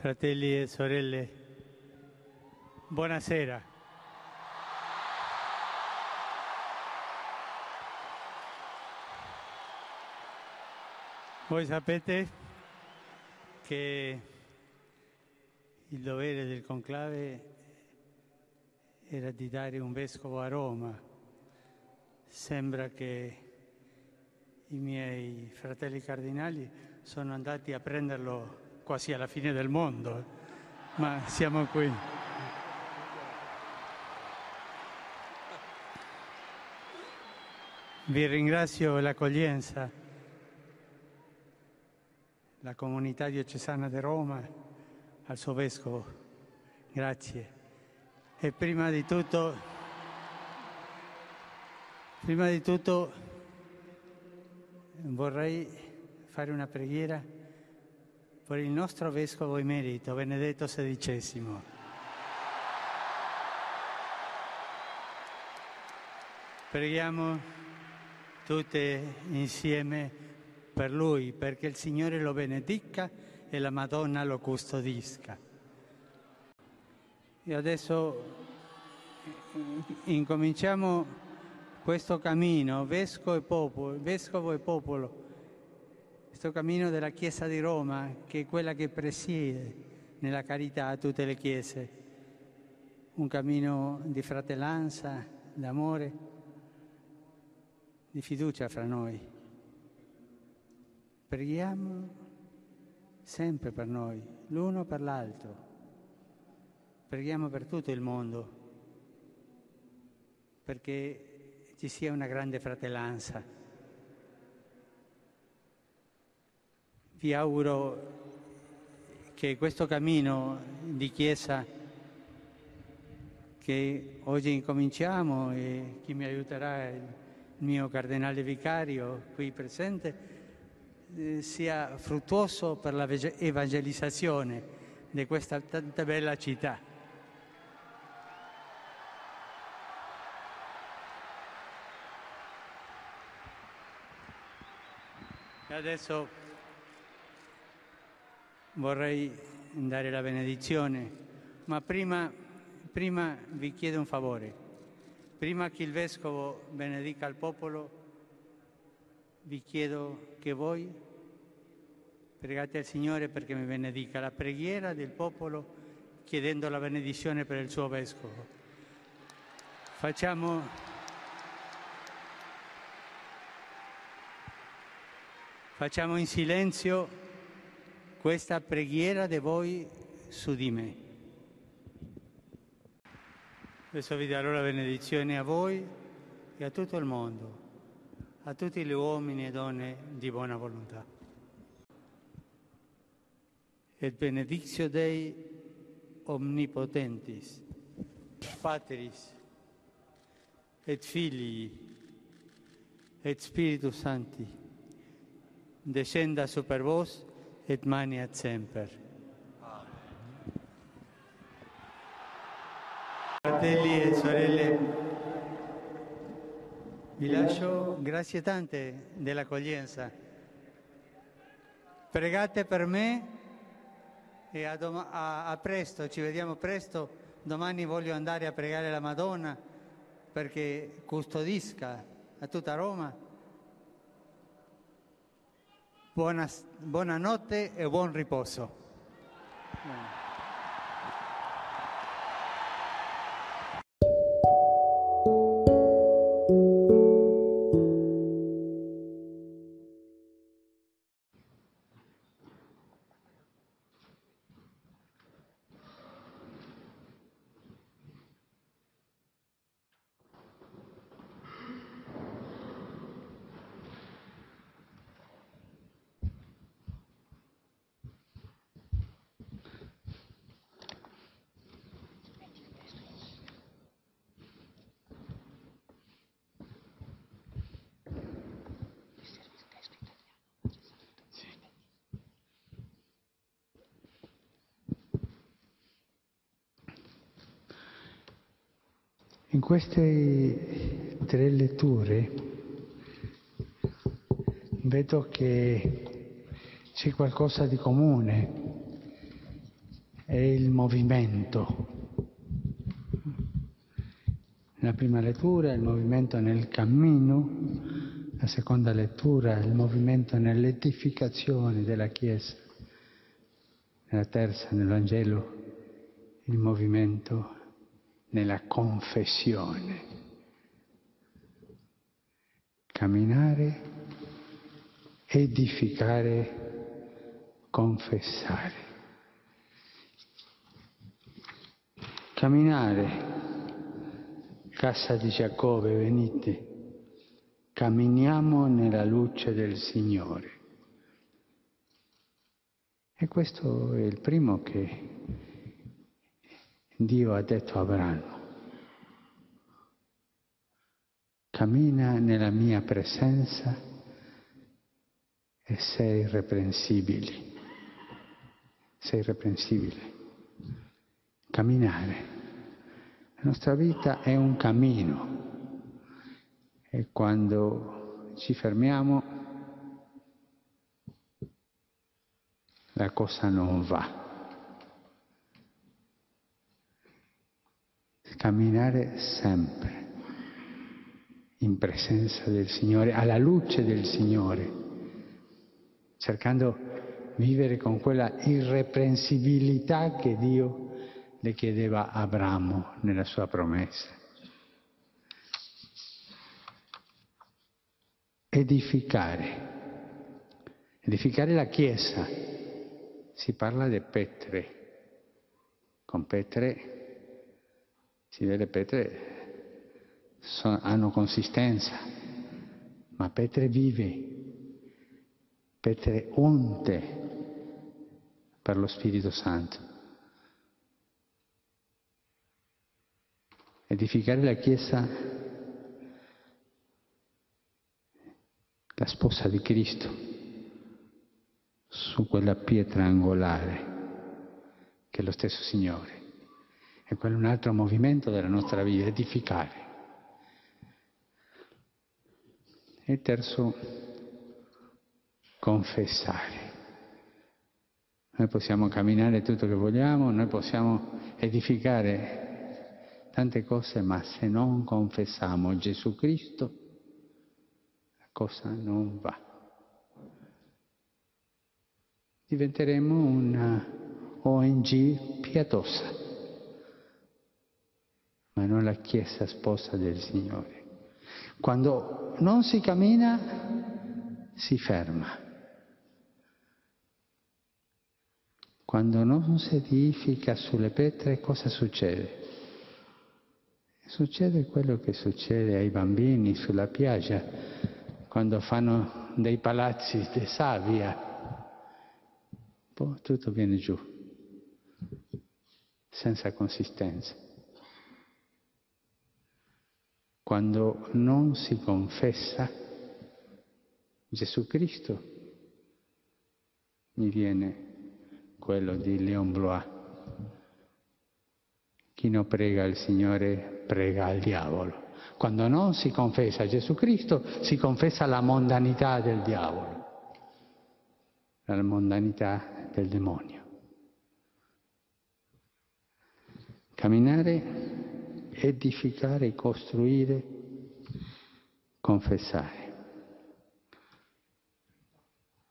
Fratelli e sorelle, buonasera. Voi sapete che il dovere del conclave era di dare un vescovo a Roma. Sembra che i miei fratelli cardinali sono andati a prenderlo quasi alla fine del mondo, ma siamo qui. Vi ringrazio l'accoglienza, la comunità diocesana di Roma, al suo vescovo. Grazie. E prima di tutto, prima di tutto vorrei fare una preghiera per il nostro vescovo emerito, Benedetto XVI. Preghiamo tutte insieme per lui, perché il Signore lo benedica e la Madonna lo custodisca. E adesso incominciamo questo cammino, vescovo e popolo, vescovo e popolo, questo cammino della Chiesa di Roma, che è quella che presiede nella carità a tutte le chiese, un cammino di fratellanza, d'amore, di fiducia fra noi. Preghiamo sempre per noi, l'uno per l'altro. Preghiamo per tutto il mondo, perché ci sia una grande fratellanza. Vi auguro che questo cammino di Chiesa che oggi incominciamo e chi mi aiuterà è il mio cardinale vicario qui presente, eh, sia fruttuoso per l'evangelizzazione di questa tanta bella città. E adesso vorrei dare la benedizione, ma prima, prima vi chiedo un favore. Prima che il Vescovo benedica il popolo, vi chiedo che voi pregate al Signore perché mi benedica la preghiera del popolo chiedendo la benedizione per il suo Vescovo. Facciamo, facciamo in silenzio questa preghiera di voi su di me. Adesso vi darò la benedizione a voi e a tutto il mondo, a tutti gli uomini e donne di buona volontà. Et benedictio Dei omnipotentis, Patris, et Filii, et Spiritus Sancti, descenda super vos et maniat semper. Fratelli e sorelle, vi lascio grazie tante dell'accoglienza. Pregate per me e a, dom- a, a presto, ci vediamo presto. Domani voglio andare a pregare la Madonna perché custodisca a tutta Roma. Buona, buonanotte e buon riposo. In queste tre letture vedo che c'è qualcosa di comune è il movimento. Nella prima lettura il movimento nel cammino, la seconda lettura il movimento nell'edificazione della Chiesa, nella terza nel Vangelo il movimento nella confessione. Camminare, edificare, confessare. Camminare, casa di Giacobbe, venite, camminiamo nella luce del Signore. E questo è il primo che Dio ha detto a Abramo. Cammina nella mia presenza e sei irreprensibile. Sei irreprensibile. Camminare. La nostra vita è un cammino e quando ci fermiamo la cosa non va. Camminare sempre in presenza del Signore, alla luce del Signore, cercando di vivere con quella irreprensibilità che Dio le chiedeva a Abramo nella sua promessa. Edificare. Edificare la Chiesa. Si parla di Petre. Con Petre, si vede Petre, hanno consistenza, ma Petre vive, Petre unte per lo Spirito Santo. edificare la Chiesa, la sposa di Cristo, su quella pietra angolare che è lo stesso Signore. E quello è un altro movimento della nostra vita, edificare. E terzo, confessare. Noi possiamo camminare tutto che vogliamo, noi possiamo edificare tante cose, ma se non confessiamo Gesù Cristo, la cosa non va. Diventeremo una ONG pietosa, ma non la Chiesa sposa del Signore. Quando non si cammina, si ferma. Quando non si edifica sulle pietre, cosa succede? Succede quello che succede ai bambini sulla piaggia quando fanno dei palazzi di sabbia. Poi tutto viene giù, senza consistenza. Quando non si confessa Gesù Cristo, mi viene quello di Leon Blois. Chi non prega il Signore prega al diavolo. Quando non si confessa Gesù Cristo, si confessa la mondanità del diavolo, la mondanità del demonio. Camminare, edificare, costruire, confessare.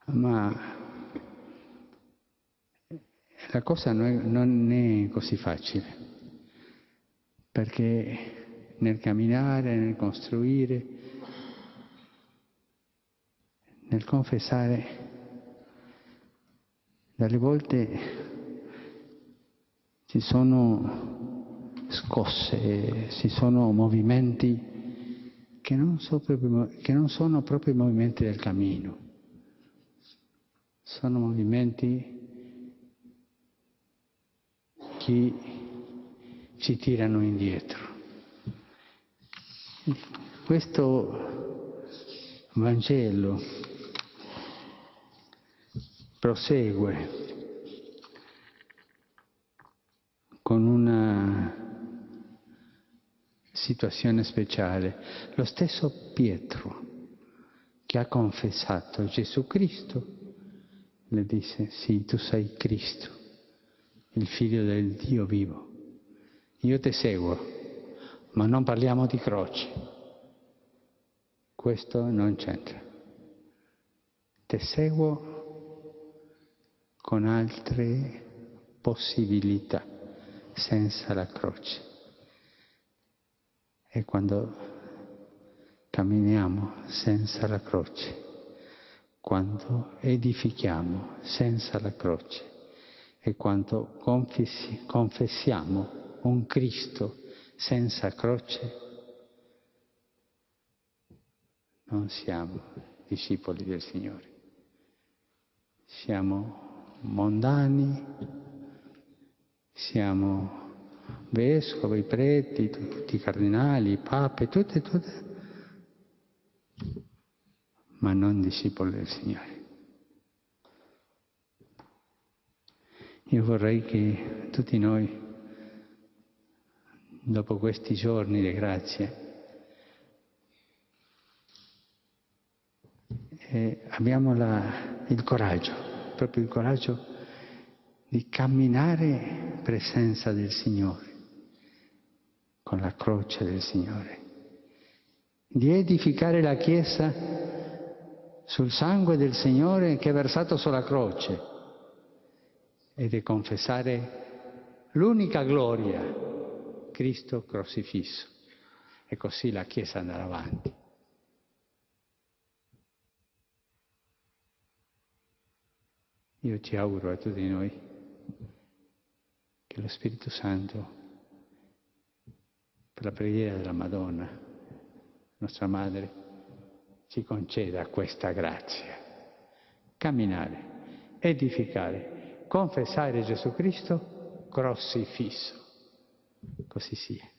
Ma la cosa non è così facile perché nel camminare, nel costruire, nel confessare, dalle volte ci sono scosse, ci sono movimenti che non, so proprio, che non sono proprio i movimenti del cammino, sono movimenti che ci tirano indietro. Questo Vangelo prosegue con una situazione speciale. Lo stesso Pietro che ha confessato Gesù Cristo le disse, sì, tu sei Cristo, il figlio del Dio vivo. Io ti seguo, ma non parliamo di croci. Questo non c'entra. Ti seguo con altre possibilità, senza la croce. E quando camminiamo senza la croce, quando edifichiamo senza la croce e quando confessi, confessiamo un Cristo senza croce, non siamo discepoli del Signore. Siamo mondani, siamo vescovi, preti, tutti i cardinali, i pape, tutte, tutte, ma non discepoli del Signore. Io vorrei che tutti noi, dopo questi giorni di grazia, eh, abbiamo la, il coraggio, proprio il coraggio di camminare in presenza del Signore, con la croce del Signore, di edificare la Chiesa sul sangue del Signore che è versato sulla croce e di confessare l'unica gloria, Cristo crocifisso. E così la Chiesa andrà avanti. Io ci auguro a tutti noi che lo Spirito Santo, per la preghiera della Madonna, nostra Madre, ci conceda questa grazia. Camminare, edificare, confessare Gesù Cristo crocifisso. Così sia.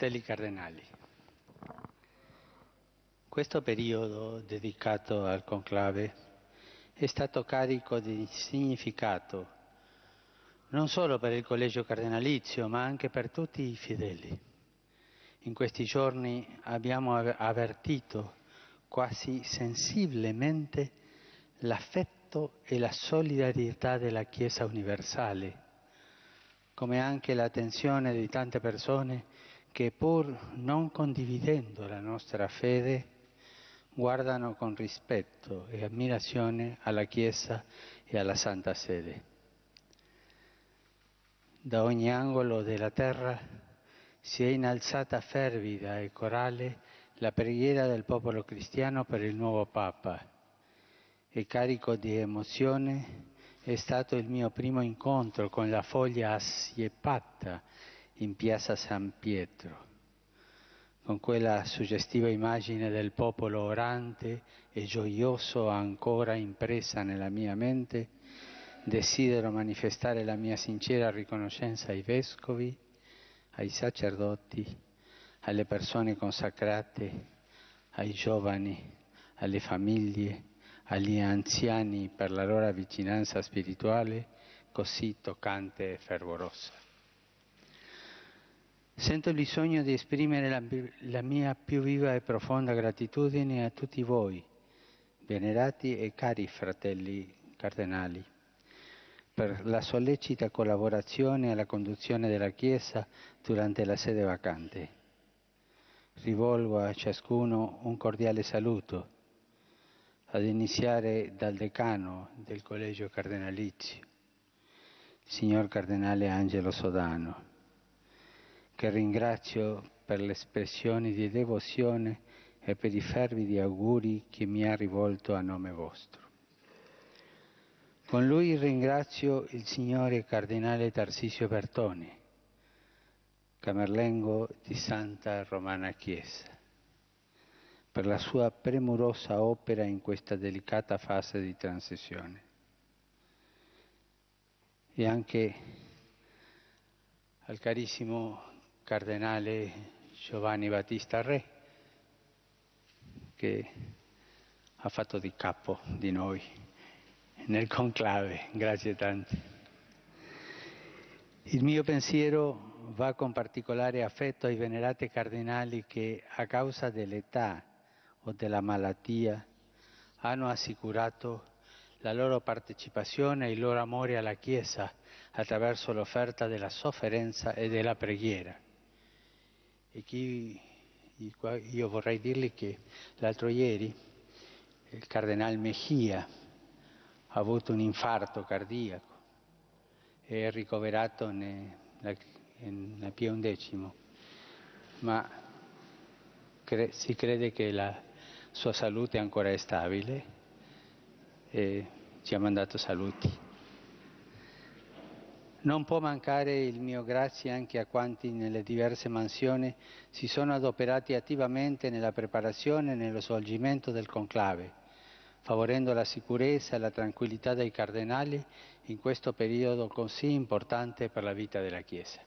Fratelli Cardinali, questo periodo dedicato al conclave è stato carico di significato non solo per il collegio cardinalizio, ma anche per tutti i fedeli. In questi giorni abbiamo avvertito quasi sensibilmente l'affetto e la solidarietà della Chiesa universale, come anche l'attenzione di tante persone che pur non condividendo la nostra fede, guardano con rispetto e ammirazione alla Chiesa e alla Santa Sede. Da ogni angolo della terra si è innalzata fervida e corale la preghiera del popolo cristiano per il nuovo Papa e carico di emozione è stato il mio primo incontro con la foglia assieppata in piazza San Pietro, con quella suggestiva immagine del popolo orante e gioioso ancora impressa nella mia mente, desidero manifestare la mia sincera riconoscenza ai vescovi, ai sacerdoti, alle persone consacrate, ai giovani, alle famiglie, agli anziani per la loro vicinanza spirituale così toccante e fervorosa. Sento il bisogno di esprimere la, la, mia più viva e profonda gratitudine a tutti voi, venerati e cari fratelli cardinali, per la sollecita collaborazione alla conduzione della Chiesa durante la sede vacante. Rivolgo a ciascuno un cordiale saluto, ad iniziare dal decano del Collegio Cardinalizio, signor Cardinale Angelo Sodano che ringrazio per le espressioni di devozione e per i fervidi auguri che mi ha rivolto a nome vostro. Con lui ringrazio il signore Cardinale Tarsisio Bertone, Camerlengo di Santa Romana Chiesa, per la sua premurosa opera in questa delicata fase di transizione. E anche al carissimo Cardenale Giovanni Battista Re, che ha fatto di capo di noi nel conclave. Grazie tante. Il mio pensiero va con particolare affetto ai venerati cardinali che a causa dell'età o della malattia hanno assicurato la loro partecipazione e il loro amore alla Chiesa attraverso l'offerta della sofferenza e della preghiera. E chi, io vorrei dirgli che l'altro ieri il cardinale Mejia ha avuto un infarto cardiaco e è ricoverato nella, Pio XI, ma cre, si crede che la sua salute ancora è stabile e ci ha mandato saluti. Non può mancare il mio grazie anche a quanti nelle diverse mansioni si sono adoperati attivamente nella preparazione e nello svolgimento del conclave, favorendo la sicurezza e la tranquillità dei cardinali in questo periodo così importante per la vita della Chiesa.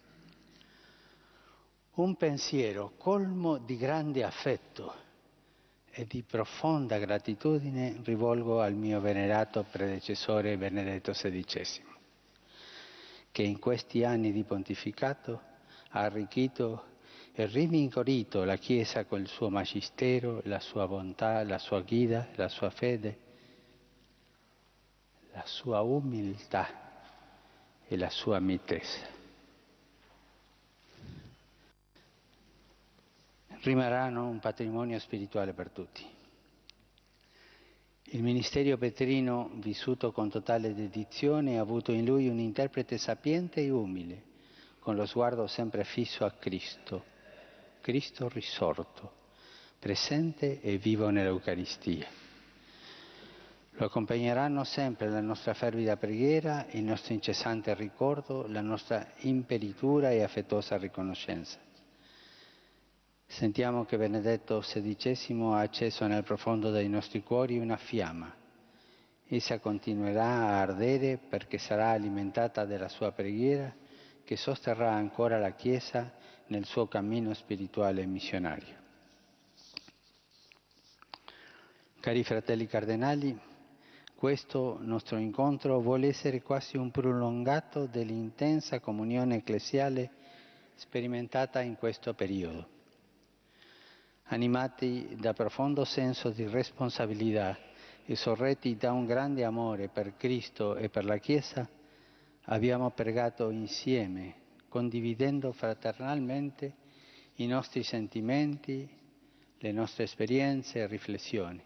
Un pensiero colmo di grande affetto e di profonda gratitudine rivolgo al mio venerato predecessore Benedetto XVI, che in questi anni di pontificato ha arricchito e rinvigorito la Chiesa con il suo magistero, la sua bontà, la sua guida, la sua fede, la sua umiltà e la sua mitezza. rimarranno un patrimonio spirituale per tutti. Il ministero petrino, vissuto con totale dedizione, ha avuto in lui un interprete sapiente e umile, con lo sguardo sempre fisso a Cristo, Cristo risorto, presente e vivo nell'Eucaristia. Lo accompagneranno sempre la nostra fervida preghiera, il nostro incessante ricordo, la nostra imperitura e affettuosa riconoscenza. Sentiamo che Benedetto XVI ha acceso nel profondo dei nostri cuori una fiamma. Essa continuerà a ardere perché sarà alimentata dalla sua preghiera che sosterrà ancora la Chiesa nel suo cammino spirituale e missionario. Cari fratelli cardinali, questo nostro incontro vuole essere quasi un prolungato dell'intensa comunione ecclesiale sperimentata in questo periodo animati da profondo senso di responsabilità e sorretti da un grande amore per Cristo e per la Chiesa, abbiamo pregato insieme, condividendo fraternalmente i nostri sentimenti, le nostre esperienze e riflessioni.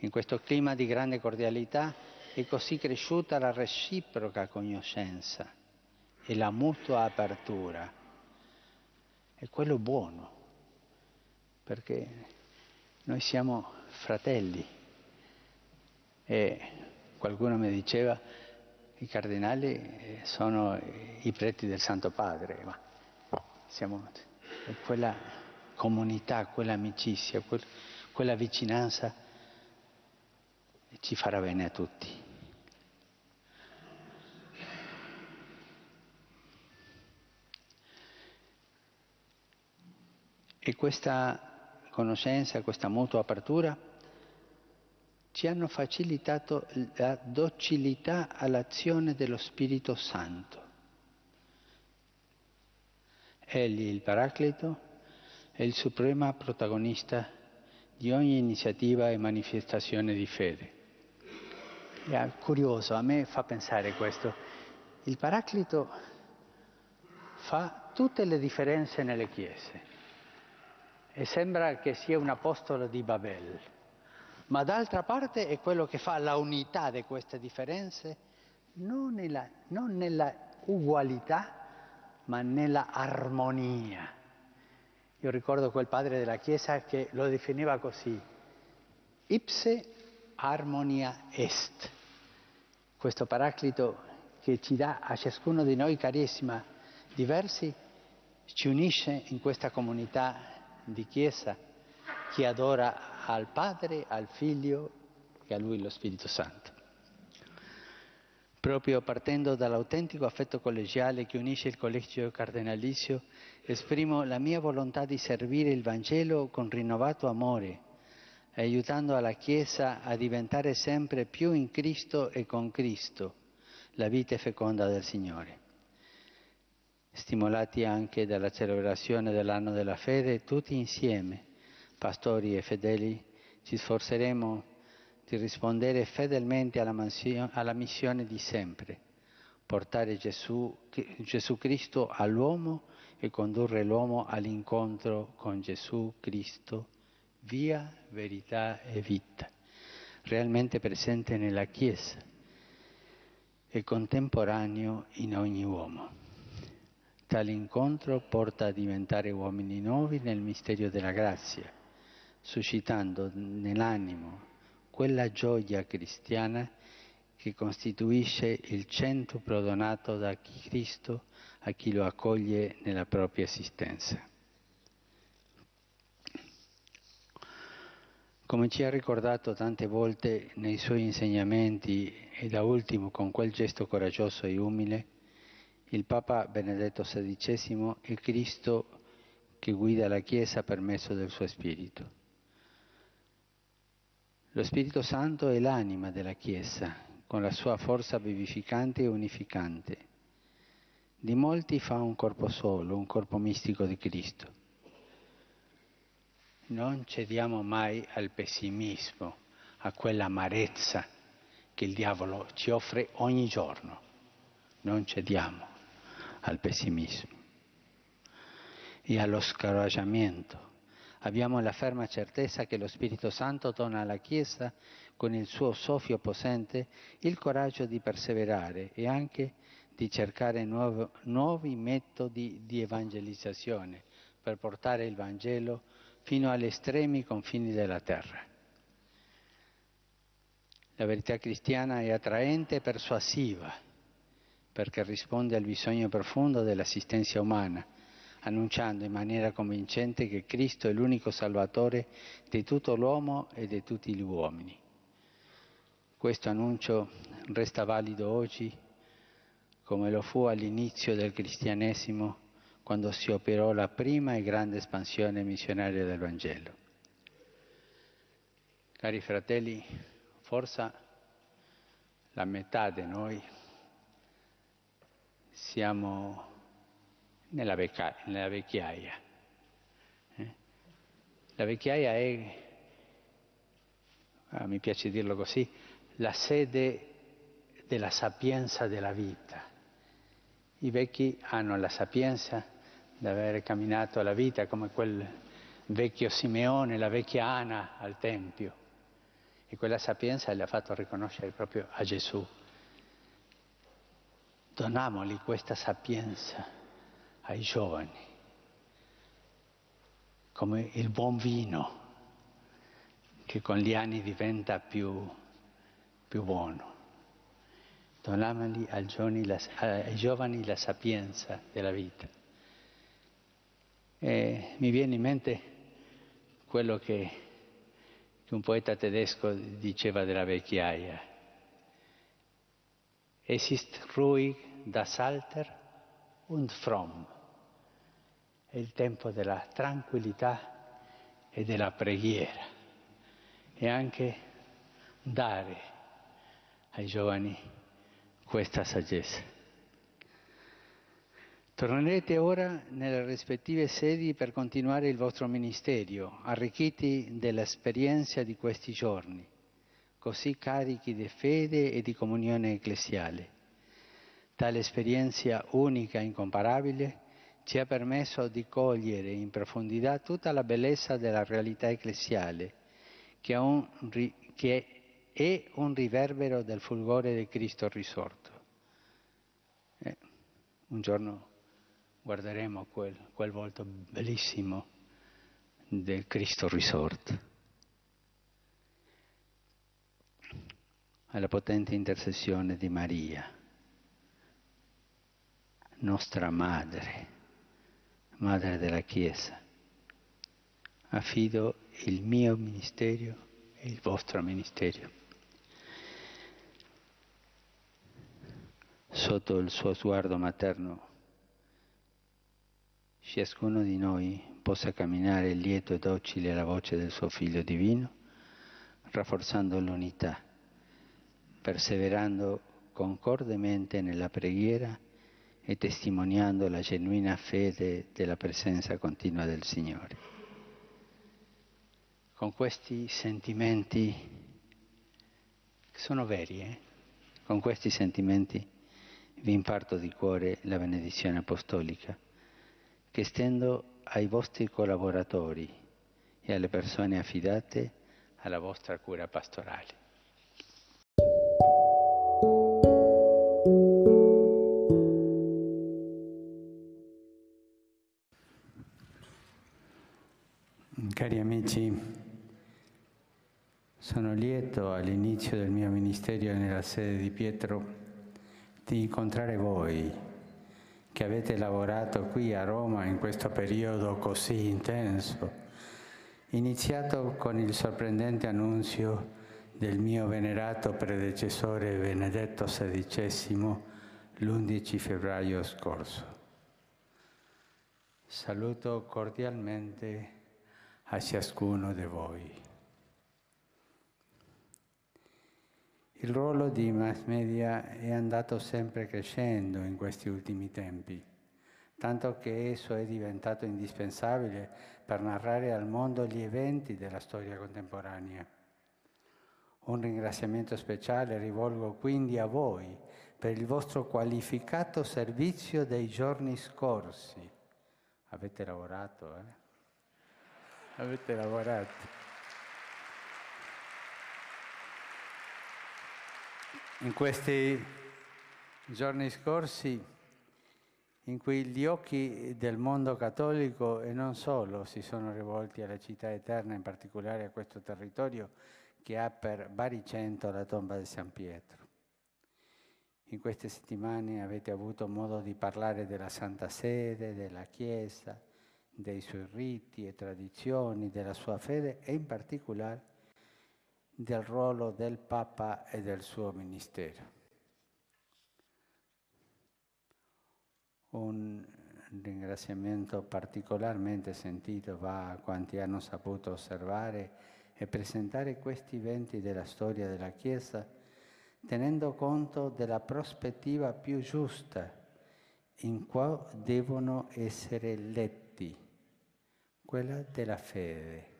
In questo clima di grande cordialità è così cresciuta la reciproca conoscenza e la mutua apertura. È quello buono perché noi siamo fratelli e qualcuno mi diceva i cardinali sono i preti del Santo Padre, ma siamo quella comunità, quella amicizia, quella vicinanza ci farà bene a tutti. E questa conoscenza, questa mutua apertura, ci hanno facilitato la docilità all'azione dello Spirito Santo. Egli, il Paraclito, è il supremo protagonista di ogni iniziativa e manifestazione di fede. È curioso, a me fa pensare questo. Il Paraclito fa tutte le differenze nelle chiese e sembra che sia un apostolo di Babel, ma d'altra parte è quello che fa la unità di queste differenze non nella, non nella ugualità, ma nella armonia. Io ricordo quel padre della Chiesa che lo definiva così, ipse harmonia est. Questo paraclito che ci dà a ciascuno di noi carissima diversi, ci unisce in questa comunità di Chiesa che adora al Padre, al Figlio e a Lui lo Spirito Santo. Proprio partendo dall'autentico affetto collegiale che unisce il collegio cardinalizio, esprimo la mia volontà di servire il Vangelo con rinnovato amore, aiutando alla Chiesa a diventare sempre più in Cristo e con Cristo, la vita feconda del Signore. Stimolati anche dalla celebrazione dell'anno della fede, tutti insieme, pastori e fedeli, ci sforzeremo di rispondere fedelmente alla, mansio- alla missione di sempre, portare Gesù, Gesù Cristo all'uomo e condurre l'uomo all'incontro con Gesù Cristo, via, verità e vita, realmente presente nella Chiesa e contemporaneo in ogni uomo. Tale incontro porta a diventare uomini nuovi nel mistero della grazia, suscitando nell'animo quella gioia cristiana che costituisce il centro prodonato da Cristo a chi lo accoglie nella propria esistenza. Come ci ha ricordato tante volte nei suoi insegnamenti e da ultimo con quel gesto coraggioso e umile, il Papa Benedetto XVI è Cristo che guida la Chiesa per mezzo del suo Spirito. Lo Spirito Santo è l'anima della Chiesa, con la sua forza vivificante e unificante. Di molti fa un corpo solo, un corpo mistico di Cristo non cediamo mai al pessimismo, a quell'amarezza che il diavolo ci offre ogni giorno. Non cediamo al pessimismo e allo scoraggiamento. Abbiamo la ferma certezza che lo Spirito Santo dona alla Chiesa, con il suo soffio possente, il coraggio di perseverare e anche di cercare nuovo, nuovi metodi di evangelizzazione per portare il Vangelo fino agli estremi confini della terra. La verità cristiana è attraente e persuasiva perché risponde al bisogno profondo dell'assistenza umana, annunciando in maniera convincente che Cristo è l'unico Salvatore di tutto l'uomo e di tutti gli uomini. Questo annuncio resta valido oggi come lo fu all'inizio del cristianesimo quando si operò la prima e grande espansione missionaria del Vangelo. Cari fratelli, forse la metà di noi siamo nella, vecchia, nella vecchiaia. Eh? La vecchiaia è, ah, mi piace dirlo così, la sede della sapienza della vita. I vecchi hanno la sapienza di aver camminato la vita come quel vecchio Simeone, la vecchia Ana al Tempio. E quella sapienza le ha fatto riconoscere proprio a Gesù. Donamoli questa sapienza ai giovani, come il buon vino che con gli anni diventa più, più buono. Donamoli ai giovani, la, ai giovani la sapienza della vita. E mi viene in mente quello che, che un poeta tedesco diceva della vecchiaia. Es ist ruhig das Alter und fromm. È il tempo della tranquillità e della preghiera e anche dare ai giovani questa saggezza. Tornerete ora nelle rispettive sedi per continuare il vostro ministero, arricchiti dell'esperienza di questi giorni, così carichi di fede e di comunione ecclesiale. Tale esperienza unica e incomparabile ci ha permesso di cogliere in profondità tutta la bellezza della realtà ecclesiale, che è un, che è un riverbero del fulgore di Cristo risorto. Eh, un giorno guarderemo quel, quel volto bellissimo del Cristo risorto. Alla potente intercessione di Maria, nostra madre, madre della Chiesa, affido il mio ministero e il vostro ministero. Sotto il suo sguardo materno ciascuno di noi possa camminare lieto e docile alla voce del suo Figlio divino, rafforzando l'unità, perseverando concordemente nella preghiera e testimoniando la genuina fede della presenza continua del Signore. Con questi sentimenti, sono veri, eh? con questi sentimenti vi imparto di cuore la benedizione apostolica, che stendo ai vostri collaboratori e alle persone affidate alla vostra cura pastorale. Amici, sono lieto all'inizio del mio ministero nella sede di Pietro di incontrare voi che avete lavorato qui a Roma in questo periodo così intenso, iniziato con il sorprendente annunzio del mio venerato predecessore Benedetto XVI l'11 febbraio scorso. Saluto cordialmente a ciascuno di voi. Il ruolo di mass media è andato sempre crescendo in questi ultimi tempi, tanto che esso è diventato indispensabile per narrare al mondo gli eventi della storia contemporanea. Un ringraziamento speciale rivolgo quindi a voi per il vostro qualificato servizio dei giorni scorsi. Avete lavorato, eh? Avete lavorato. In questi giorni scorsi in cui gli occhi del mondo cattolico e non solo si sono rivolti alla città eterna, in particolare a questo territorio che ha per baricento la tomba di San Pietro. In queste settimane avete avuto modo di parlare della Santa Sede, della Chiesa, dei suoi riti e tradizioni, della sua fede e in particolare del ruolo del Papa e del suo ministero. Un ringraziamento particolarmente sentito va a quanti hanno saputo osservare e presentare questi eventi della storia della Chiesa tenendo conto della prospettiva più giusta in cui devono essere letti quella della fede.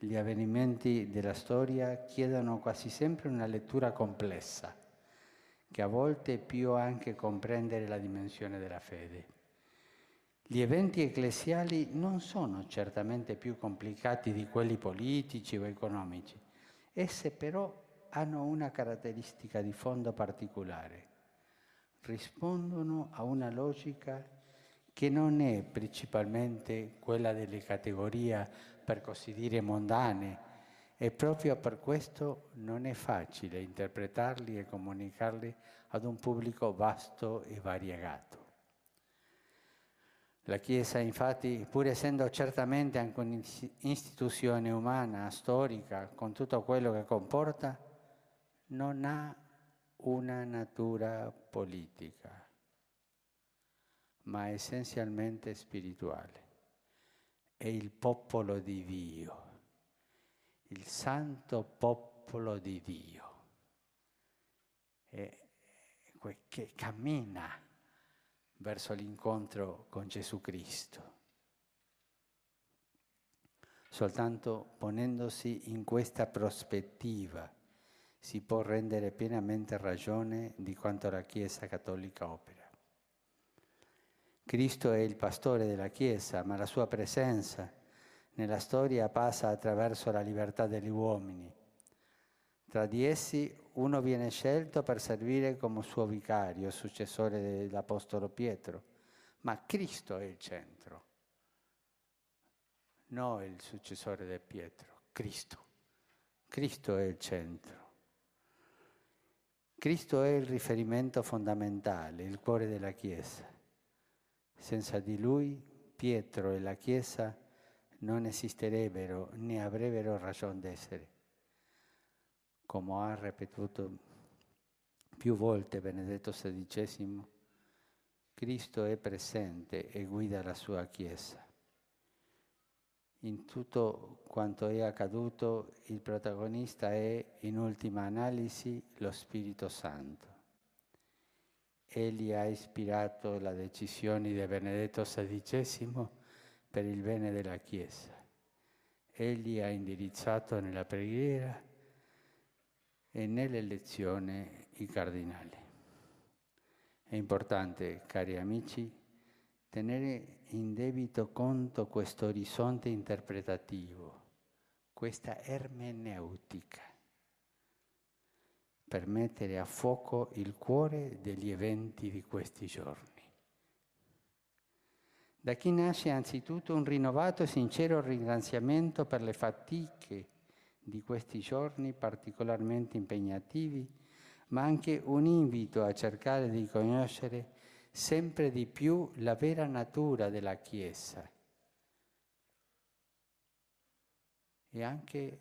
Gli avvenimenti della storia chiedono quasi sempre una lettura complessa, che a volte è anche comprendere la dimensione della fede. Gli eventi ecclesiali non sono certamente più complicati di quelli politici o economici, esse però hanno una caratteristica di fondo particolare. Rispondono a una logica che non è principalmente quella delle categorie, per così dire, mondane, e proprio per questo non è facile interpretarli e comunicarli ad un pubblico vasto e variegato. La Chiesa, infatti, pur essendo certamente anche un'istituzione umana, storica, con tutto quello che comporta, non ha una natura politica ma essenzialmente spirituale. È il popolo di Dio, il santo popolo di Dio, che cammina verso l'incontro con Gesù Cristo. Soltanto ponendosi in questa prospettiva si può rendere pienamente ragione di quanto la Chiesa cattolica opera. Cristo è il pastore della Chiesa, ma la sua presenza nella storia passa attraverso la libertà degli uomini. Tra di essi uno viene scelto per servire come suo vicario, successore dell'Apostolo Pietro, ma Cristo è il centro, non il successore di Pietro, Cristo. Cristo è il centro. Cristo è il riferimento fondamentale, il cuore della Chiesa. Senza di lui Pietro e la Chiesa non esisterebbero né avrebbero ragione d'essere. Come ha ripetuto più volte Benedetto XVI, Cristo è presente e guida la sua Chiesa. In tutto quanto è accaduto il protagonista è, in ultima analisi, lo Spirito Santo. Egli ha ispirato la decisione di Benedetto XVI per il bene della Chiesa. Egli ha indirizzato nella preghiera e nell'elezione i cardinali. È importante, cari amici, tenere in debito conto questo orizzonte interpretativo, questa ermeneutica per mettere a fuoco il cuore degli eventi di questi giorni. Da chi nasce anzitutto un rinnovato e sincero ringraziamento per le fatiche di questi giorni particolarmente impegnativi, ma anche un invito a cercare di conoscere sempre di più la vera natura della Chiesa e anche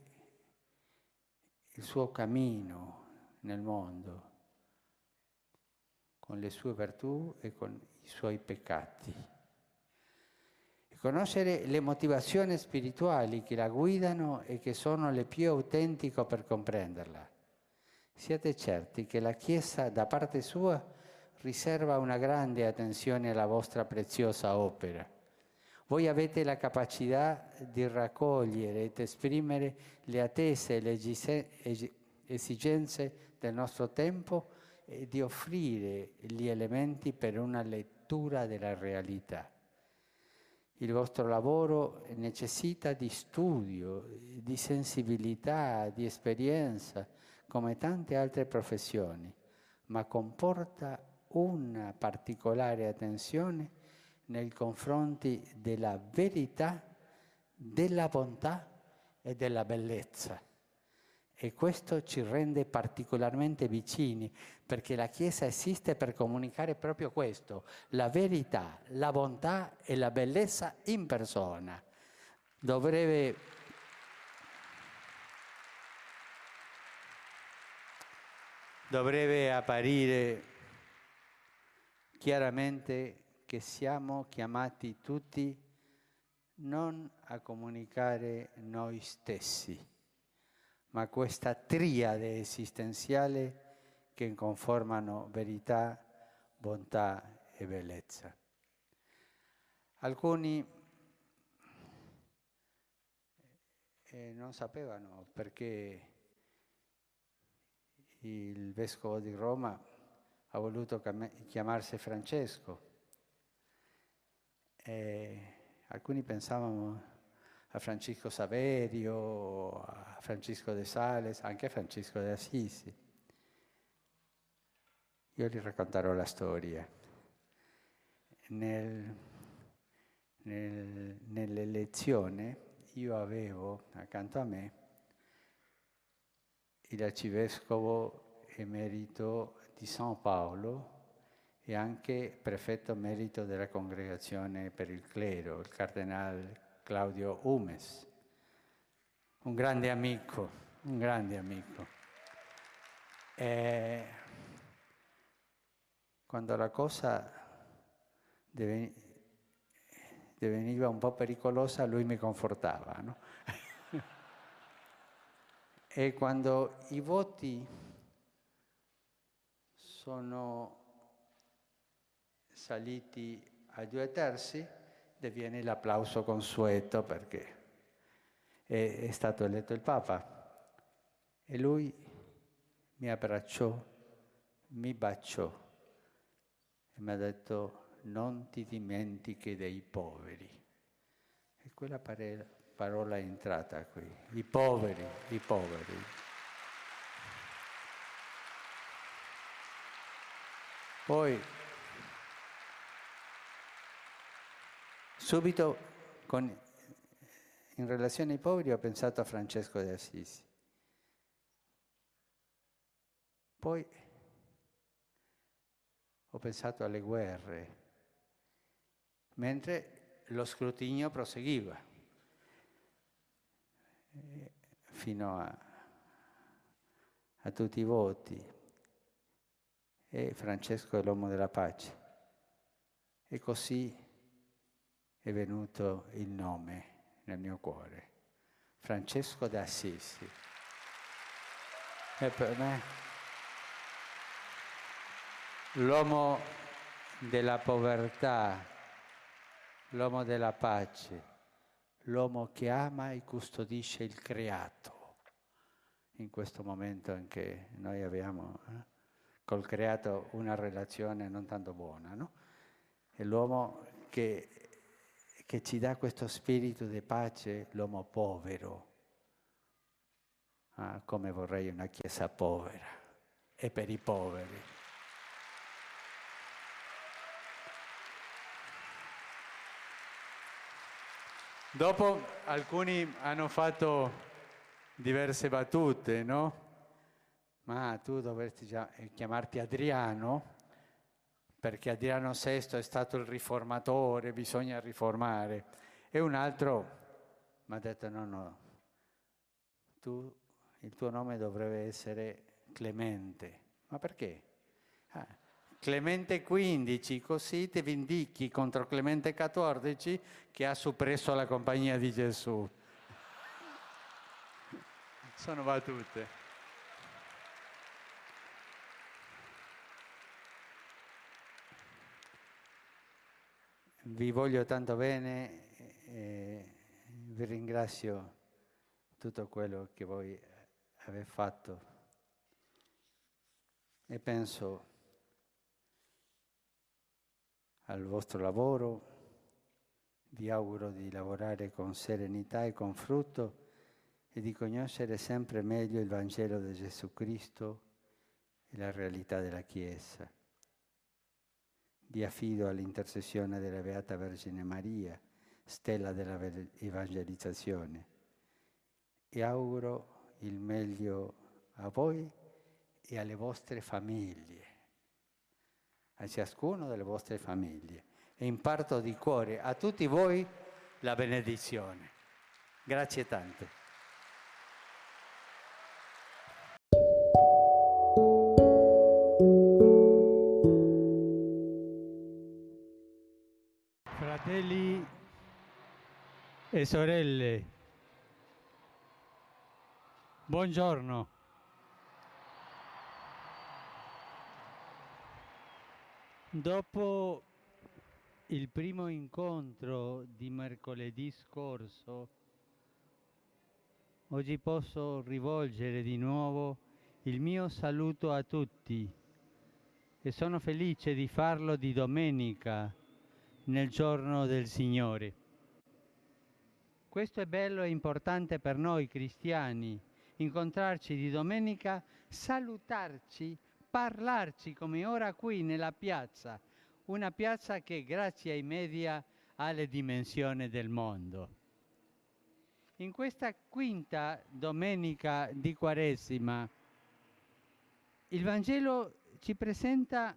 il suo cammino nel mondo, con le sue virtù e con i suoi peccati. E conoscere le motivazioni spirituali che la guidano e che sono le più autentiche per comprenderla. Siate certi che la Chiesa da parte sua riserva una grande attenzione alla vostra preziosa opera. Voi avete la capacità di raccogliere ed esprimere le attese e le esigenze del nostro tempo e di offrire gli elementi per una lettura della realtà. Il vostro lavoro necessita di studio, di sensibilità, di esperienza, come tante altre professioni, ma comporta una particolare attenzione nei confronti della verità, della bontà e della bellezza. E questo ci rende particolarmente vicini, perché la Chiesa esiste per comunicare proprio questo, la verità, la bontà e la bellezza in persona. Dovrebbe dovrebbe apparire chiaramente che siamo chiamati tutti non a comunicare noi stessi ma questa triade esistenziale che conformano verità, bontà e bellezza. Alcuni eh, non sapevano perché il vescovo di Roma ha voluto chiamarsi Francesco. E alcuni pensavano a Francisco Saverio, a Francisco de Sales, anche a Francisco de Assisi. Io gli racconterò la storia. Nel, nel, nell'elezione io avevo accanto a me l'arcivescovo emerito di San Paolo e anche prefetto emerito della congregazione per il clero, il cardinale Claudio Umes, un grande amico, un grande amico. E quando la cosa diveniva un po' pericolosa, lui mi confortava. No? e quando i voti sono saliti a due terzi, diviene l'applauso consueto perché è, è stato eletto il Papa. E lui mi abbracciò, mi baciò e mi ha detto non ti dimentichi dei poveri. E quella parola è entrata qui, i poveri, i poveri. Poi Subito, con, in relazione ai poveri, ho pensato a Francesco de Assisi. Poi ho pensato alle guerre, mentre lo scrutinio proseguiva fino a, a tutti i voti. E Francesco è l'uomo della pace. E così è venuto il nome nel mio cuore, Francesco d'Assisi. E per me l'uomo della povertà, l'uomo della pace, l'uomo che ama e custodisce il creato. In questo momento in che noi abbiamo eh, col creato una relazione non tanto buona, no? È l'uomo che, che ci dà questo spirito di pace, l'uomo povero. Ah, come vorrei una chiesa povera e per i poveri. Dopo alcuni hanno fatto diverse battute, no? Ma tu dovresti già eh, chiamarti Adriano, perché Adriano VI è stato il riformatore, bisogna riformare. E un altro mi ha detto no, no, tu, il tuo nome dovrebbe essere Clemente. Ma perché? Ah, Clemente XV, così ti vindichi contro Clemente XIV che ha soppresso la compagnia di Gesù. Sono battute. Vi voglio tanto bene e vi ringrazio tutto quello che voi avete fatto e penso al vostro lavoro, vi auguro di lavorare con serenità e con frutto e di conoscere sempre meglio il Vangelo di Gesù Cristo e la realtà della Chiesa. Vi affido all'intercessione della Beata Vergine Maria, stella della evangelizzazione, e auguro il meglio a voi e alle vostre famiglie a ciascuno delle vostre famiglie e imparto di cuore a tutti voi la benedizione. Grazie tante. Fratelli e sorelle, buongiorno. Dopo il primo incontro di mercoledì scorso, oggi posso rivolgere di nuovo il mio saluto a tutti e sono felice di farlo di domenica, nel giorno del Signore. Questo è bello e importante per noi cristiani, incontrarci di domenica, salutarci parlarci come ora qui nella piazza, una piazza che grazie ai media ha le dimensioni del mondo. In questa quinta domenica di Quaresima il Vangelo ci presenta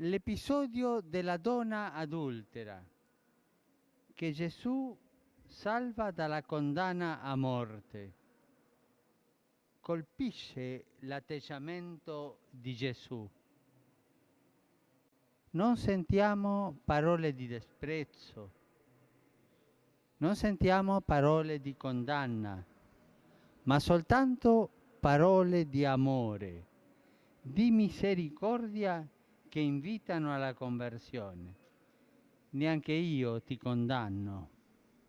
l'episodio della donna adultera che Gesù salva dalla condanna a morte colpisce l'atteggiamento di Gesù. Non sentiamo parole di disprezzo, non sentiamo parole di condanna, ma soltanto parole di amore, di misericordia che invitano alla conversione. Neanche io ti condanno.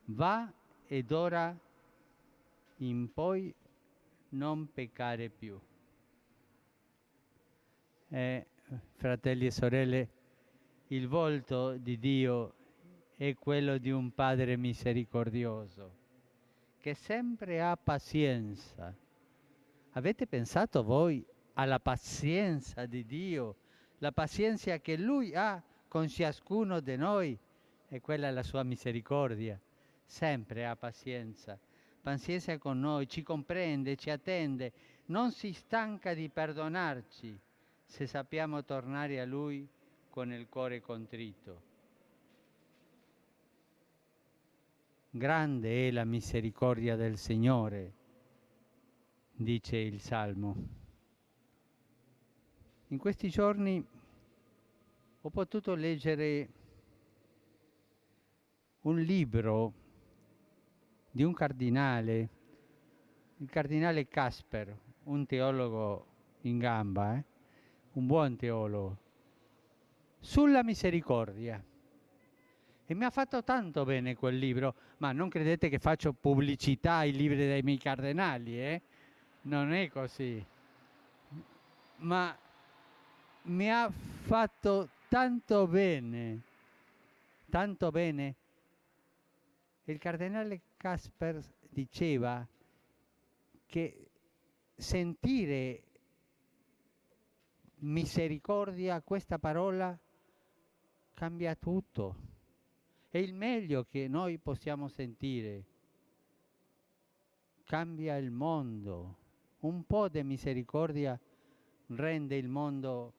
Va ed ora in poi non peccare più. Eh, fratelli e sorelle, il volto di Dio è quello di un Padre misericordioso, che sempre ha pazienza. Avete pensato voi alla pazienza di Dio, la pazienza che Lui ha con ciascuno di noi? E quella è la sua misericordia, sempre ha pazienza pazienza con noi, ci comprende, ci attende, non si stanca di perdonarci se sappiamo tornare a Lui con il cuore contrito. Grande è la misericordia del Signore, dice il Salmo. In questi giorni ho potuto leggere un libro di un cardinale, il cardinale Casper, un teologo in gamba, eh? un buon teologo, sulla misericordia. E mi ha fatto tanto bene quel libro, ma non credete che faccio pubblicità ai libri dei miei cardenali, eh? Non è così. Ma mi ha fatto tanto bene, tanto bene. Il cardinale Casper diceva che sentire misericordia, questa parola cambia tutto. È il meglio che noi possiamo sentire. Cambia il mondo. Un po' di misericordia rende il mondo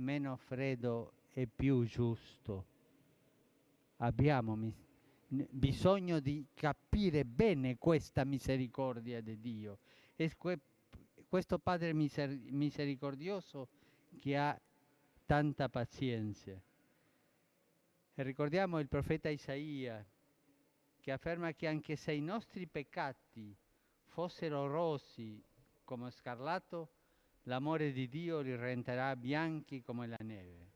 meno freddo e più giusto. Abbiamo bisogno di capire bene questa misericordia di Dio. E questo Padre misericordioso che ha tanta pazienza. E ricordiamo il profeta Isaia che afferma che anche se i nostri peccati fossero rossi come scarlatto, l'amore di Dio li renderà bianchi come la neve.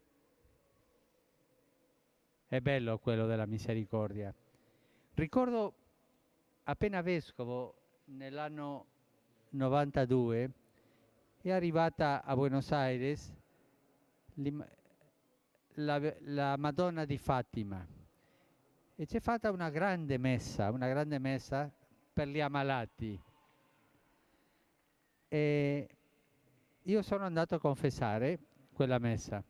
È bello quello della misericordia. Ricordo appena vescovo nell'anno 92 è arrivata a Buenos Aires la, la Madonna di Fatima e c'è fatta una grande messa, una grande messa per gli ammalati. E io sono andato a confessare quella messa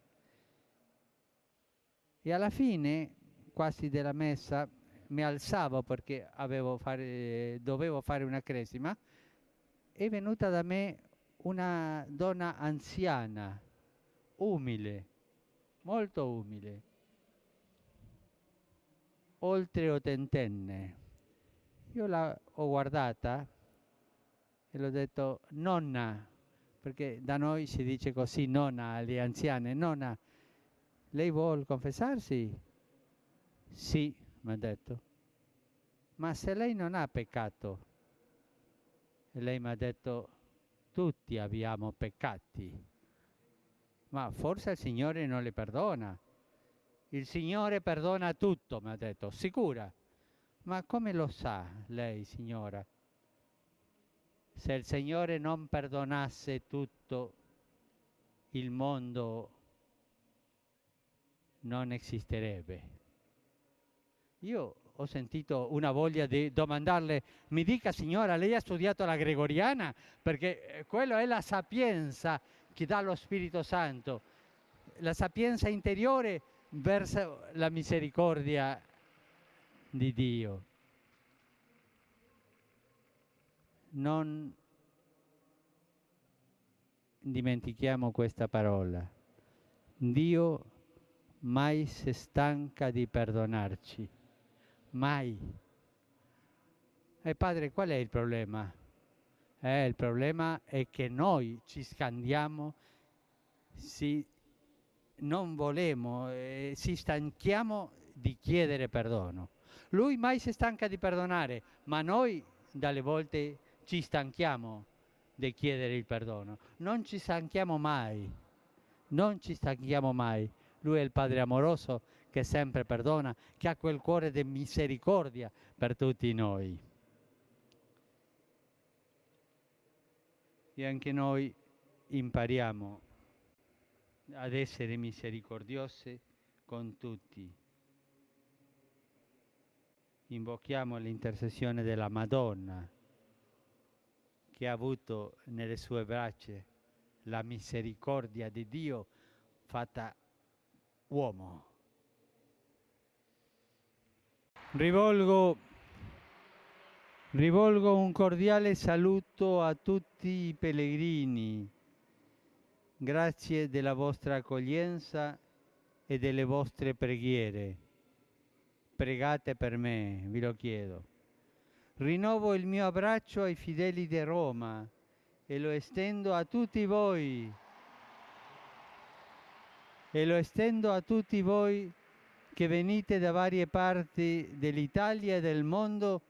e alla fine quasi della messa mi alzavo perché fare, dovevo fare una cresima è venuta da me una donna anziana, umile, molto umile, oltre ottantenne. Io l'ho guardata e l'ho detto nonna, perché da noi si dice così nonna alle anziane, nonna, lei vuole confessarsi? Sì, mi ha detto. Ma se lei non ha peccato, e lei mi ha detto, tutti abbiamo peccati, ma forse il Signore non le perdona. Il Signore perdona tutto, mi ha detto, sicura. Ma come lo sa lei, signora? Se il Signore non perdonasse tutto, il mondo non esisterebbe. Io ho sentito una voglia di domandarle, mi dica signora, lei ha studiato la gregoriana? Perché eh, quello è la sapienza che dà lo Spirito Santo, la sapienza interiore verso la misericordia di Dio. Non dimentichiamo questa parola. Dio mai si stanca di perdonarci mai. E padre, qual è il problema? Eh, il problema è che noi ci scandiamo, si, non volemo, eh, ci stanchiamo di chiedere perdono. Lui mai si stanca di perdonare, ma noi dalle volte ci stanchiamo di chiedere il perdono. Non ci stanchiamo mai, non ci stanchiamo mai. Lui è il Padre amoroso che sempre perdona, che ha quel cuore di misericordia per tutti noi. E anche noi impariamo ad essere misericordiosi con tutti. Invochiamo l'intercessione della Madonna che ha avuto nelle sue braccia la misericordia di Dio fatta uomo. Rivolgo, rivolgo un cordiale saluto a tutti i pellegrini. Grazie della vostra accoglienza e delle vostre preghiere. Pregate per me, vi lo chiedo. Rinnovo il mio abbraccio ai fedeli di Roma e lo estendo a tutti voi. E lo estendo a tutti voi che venite da varie parti dell'Italia e del mondo,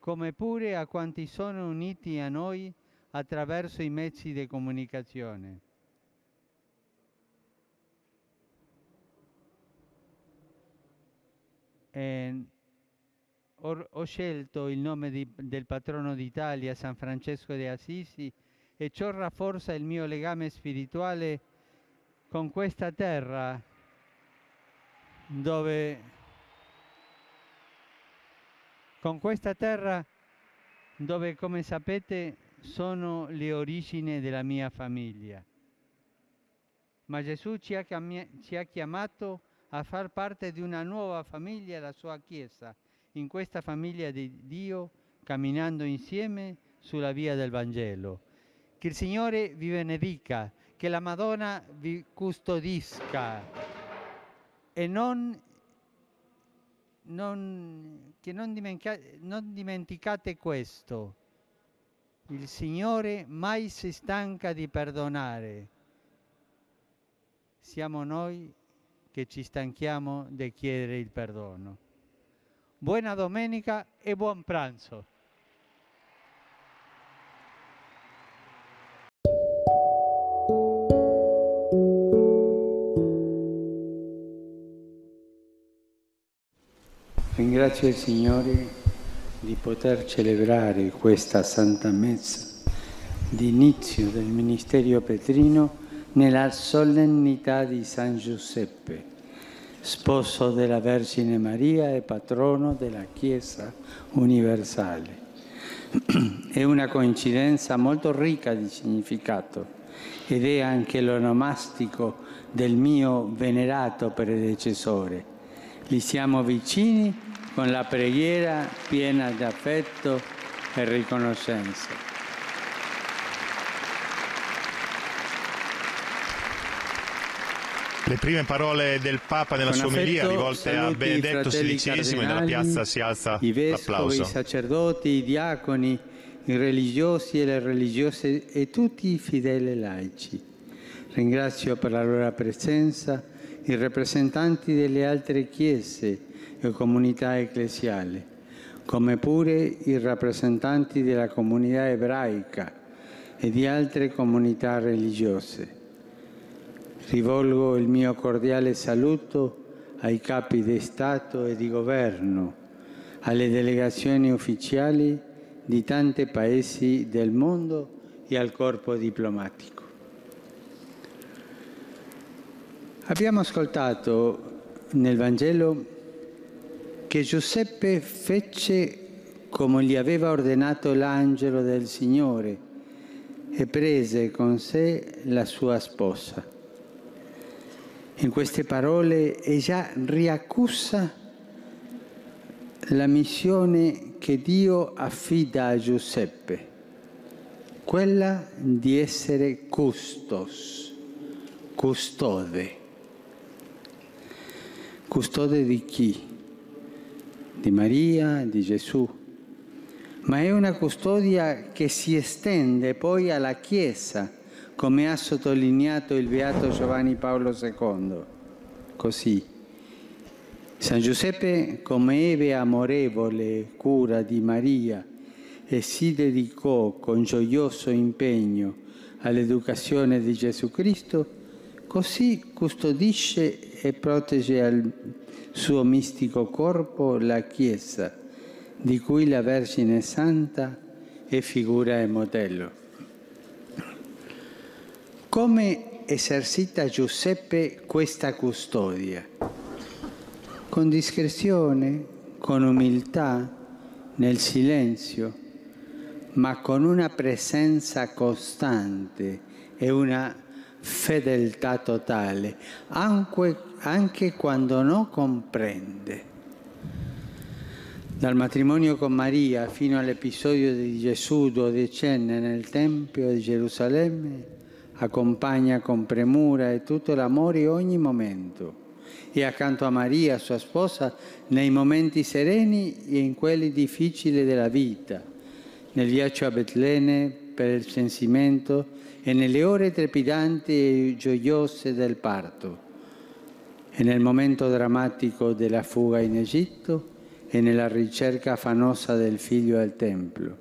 come pure a quanti sono uniti a noi attraverso i mezzi di comunicazione. And ho, ho, scelto il nome di, del patrono d'Italia, San Francesco de Assisi, e ciò rafforza il mio legame spirituale con questa terra dove con questa terra dove come sapete sono le origini della mia famiglia. Ma Gesù ci ha, ci ha chiamato a far parte di una nuova famiglia, la sua Chiesa, in questa famiglia di Dio, camminando insieme sulla via del Vangelo. Che il Signore vi benedica, che la Madonna vi custodisca e non, non, che non, dimentica, non dimenticate questo. Il Signore mai si stanca di perdonare. Siamo noi che ci stanchiamo di chiedere il perdono. Buona domenica e buon pranzo. Ringrazio il Signore di poter celebrare questa Santa Messa di inizio del Ministero Petrino nella solennità di San Giuseppe, sposo della Vergine Maria e patrono della Chiesa universale. È una coincidenza molto ricca di significato ed è anche l'onomastico del mio venerato predecessore. Gli siamo vicini con la preghiera piena di affetto e riconoscenza. Le prime parole del Papa nella sua omelia rivolte a Benedetto XVI nella piazza si alza i vescovi, l'applauso. I sacerdoti, i diaconi, i religiosi e le religiose e tutti i fedeli laici. Ringrazio per la loro presenza i rappresentanti delle altre chiese e comunità ecclesiali, come pure i rappresentanti della comunità ebraica e di altre comunità religiose. Rivolgo il mio cordiale saluto ai capi di Stato e di Governo, alle delegazioni ufficiali di tanti paesi del mondo e al corpo diplomatico. Abbiamo ascoltato nel Vangelo che Giuseppe fece come gli aveva ordinato l'angelo del Signore e prese con sé la sua sposa. In queste parole ella riaccusa la missione che Dio affida a Giuseppe, quella di essere custos, custode. Custode di chi? Di Maria, di Gesù. Ma è una custodia che si estende poi alla Chiesa come ha sottolineato il Beato Giovanni Paolo II. Così, San Giuseppe, come ebbe amorevole cura di Maria e si dedicò con gioioso impegno all'educazione di Gesù Cristo, così custodisce e protegge al suo mistico corpo la Chiesa, di cui la Vergine Santa è figura e modello. Come esercita Giuseppe questa custodia? Con discrezione, con umiltà, nel silenzio, ma con una presenza costante e una fedeltà totale, anche, anche quando non comprende. Dal matrimonio con Maria fino all'episodio di Gesù dodicenne nel Tempio di Gerusalemme, accompagna con premura e tutto l'amore ogni momento e accanto a Maria, sua sposa, nei momenti sereni e in quelli difficili della vita, nel viaggio a Betlemme per il censimento e nelle ore trepidanti e gioiose del parto, e nel momento drammatico della fuga in Egitto e nella ricerca affanosa del figlio al Tempio.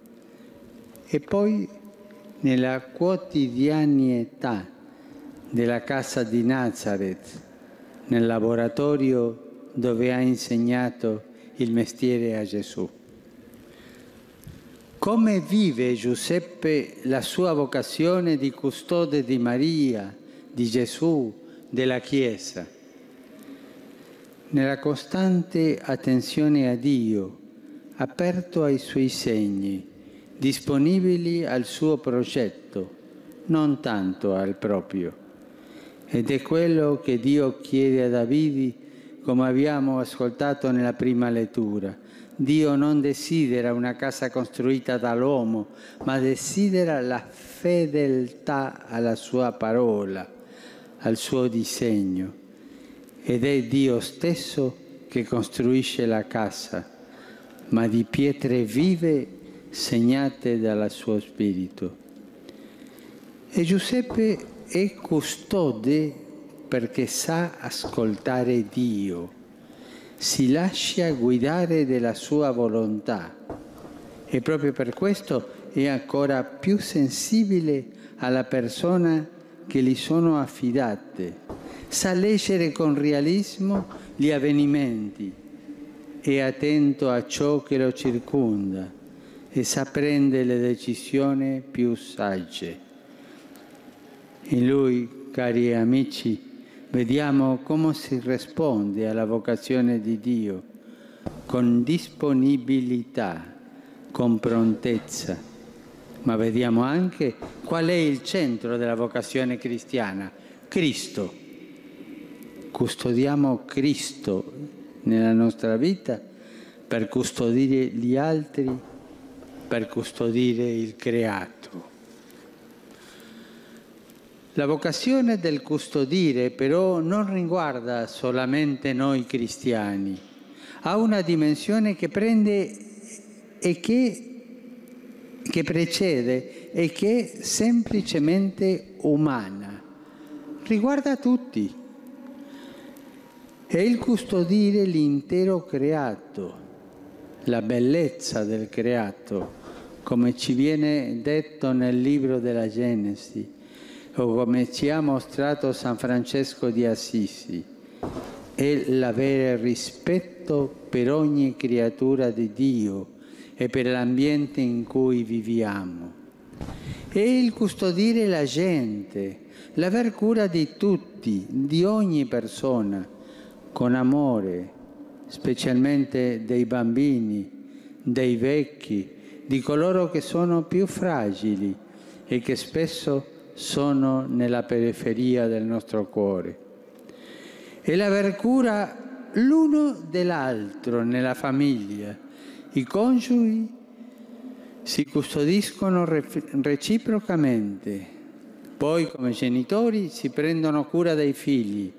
E poi nella quotidianità della casa di Nazareth, nel laboratorio dove ha insegnato il mestiere a Gesù. Come vive Giuseppe la sua vocazione di custode di Maria, di Gesù, della Chiesa? Nella costante attenzione a Dio, aperto ai suoi segni, disponibili al suo progetto, non tanto al proprio. Ed è quello che Dio chiede a Davide, come abbiamo ascoltato nella prima lettura Dio non desidera una casa costruita dall'uomo, ma desidera la fedeltà alla sua parola, al suo disegno. Ed è Dio stesso che costruisce la casa, ma di pietre vive segnate dal suo spirito. E Giuseppe è custode perché sa ascoltare Dio. Si lascia guidare della sua volontà. E proprio per questo è ancora più sensibile alla persona che gli sono affidate, sa leggere con realismo gli avvenimenti, è attento a ciò che lo circonda e sa prendere le decisioni più sagge. In lui, cari amici, vediamo come si risponde alla vocazione di Dio con disponibilità, con prontezza, ma vediamo anche qual è il centro della vocazione cristiana, Cristo. Custodiamo Cristo nella nostra vita per custodire gli altri, per custodire il creato. La vocazione del custodire però non riguarda solamente noi cristiani, ha una dimensione che prende e che, che precede e che è semplicemente umana, riguarda tutti. È il custodire l'intero creato, la bellezza del creato, come ci viene detto nel libro della Genesi o come ci ha mostrato San Francesco di Assisi, è l'avere rispetto per ogni creatura di Dio e per l'ambiente in cui viviamo. È il custodire la gente, l'aver cura di tutti, di ogni persona, con amore, specialmente dei bambini, dei vecchi, di coloro che sono più fragili e che spesso sono nella periferia del nostro cuore. E l'aver cura l'uno dell'altro nella famiglia. I coniugi si custodiscono reciprocamente, poi come genitori si prendono cura dei figli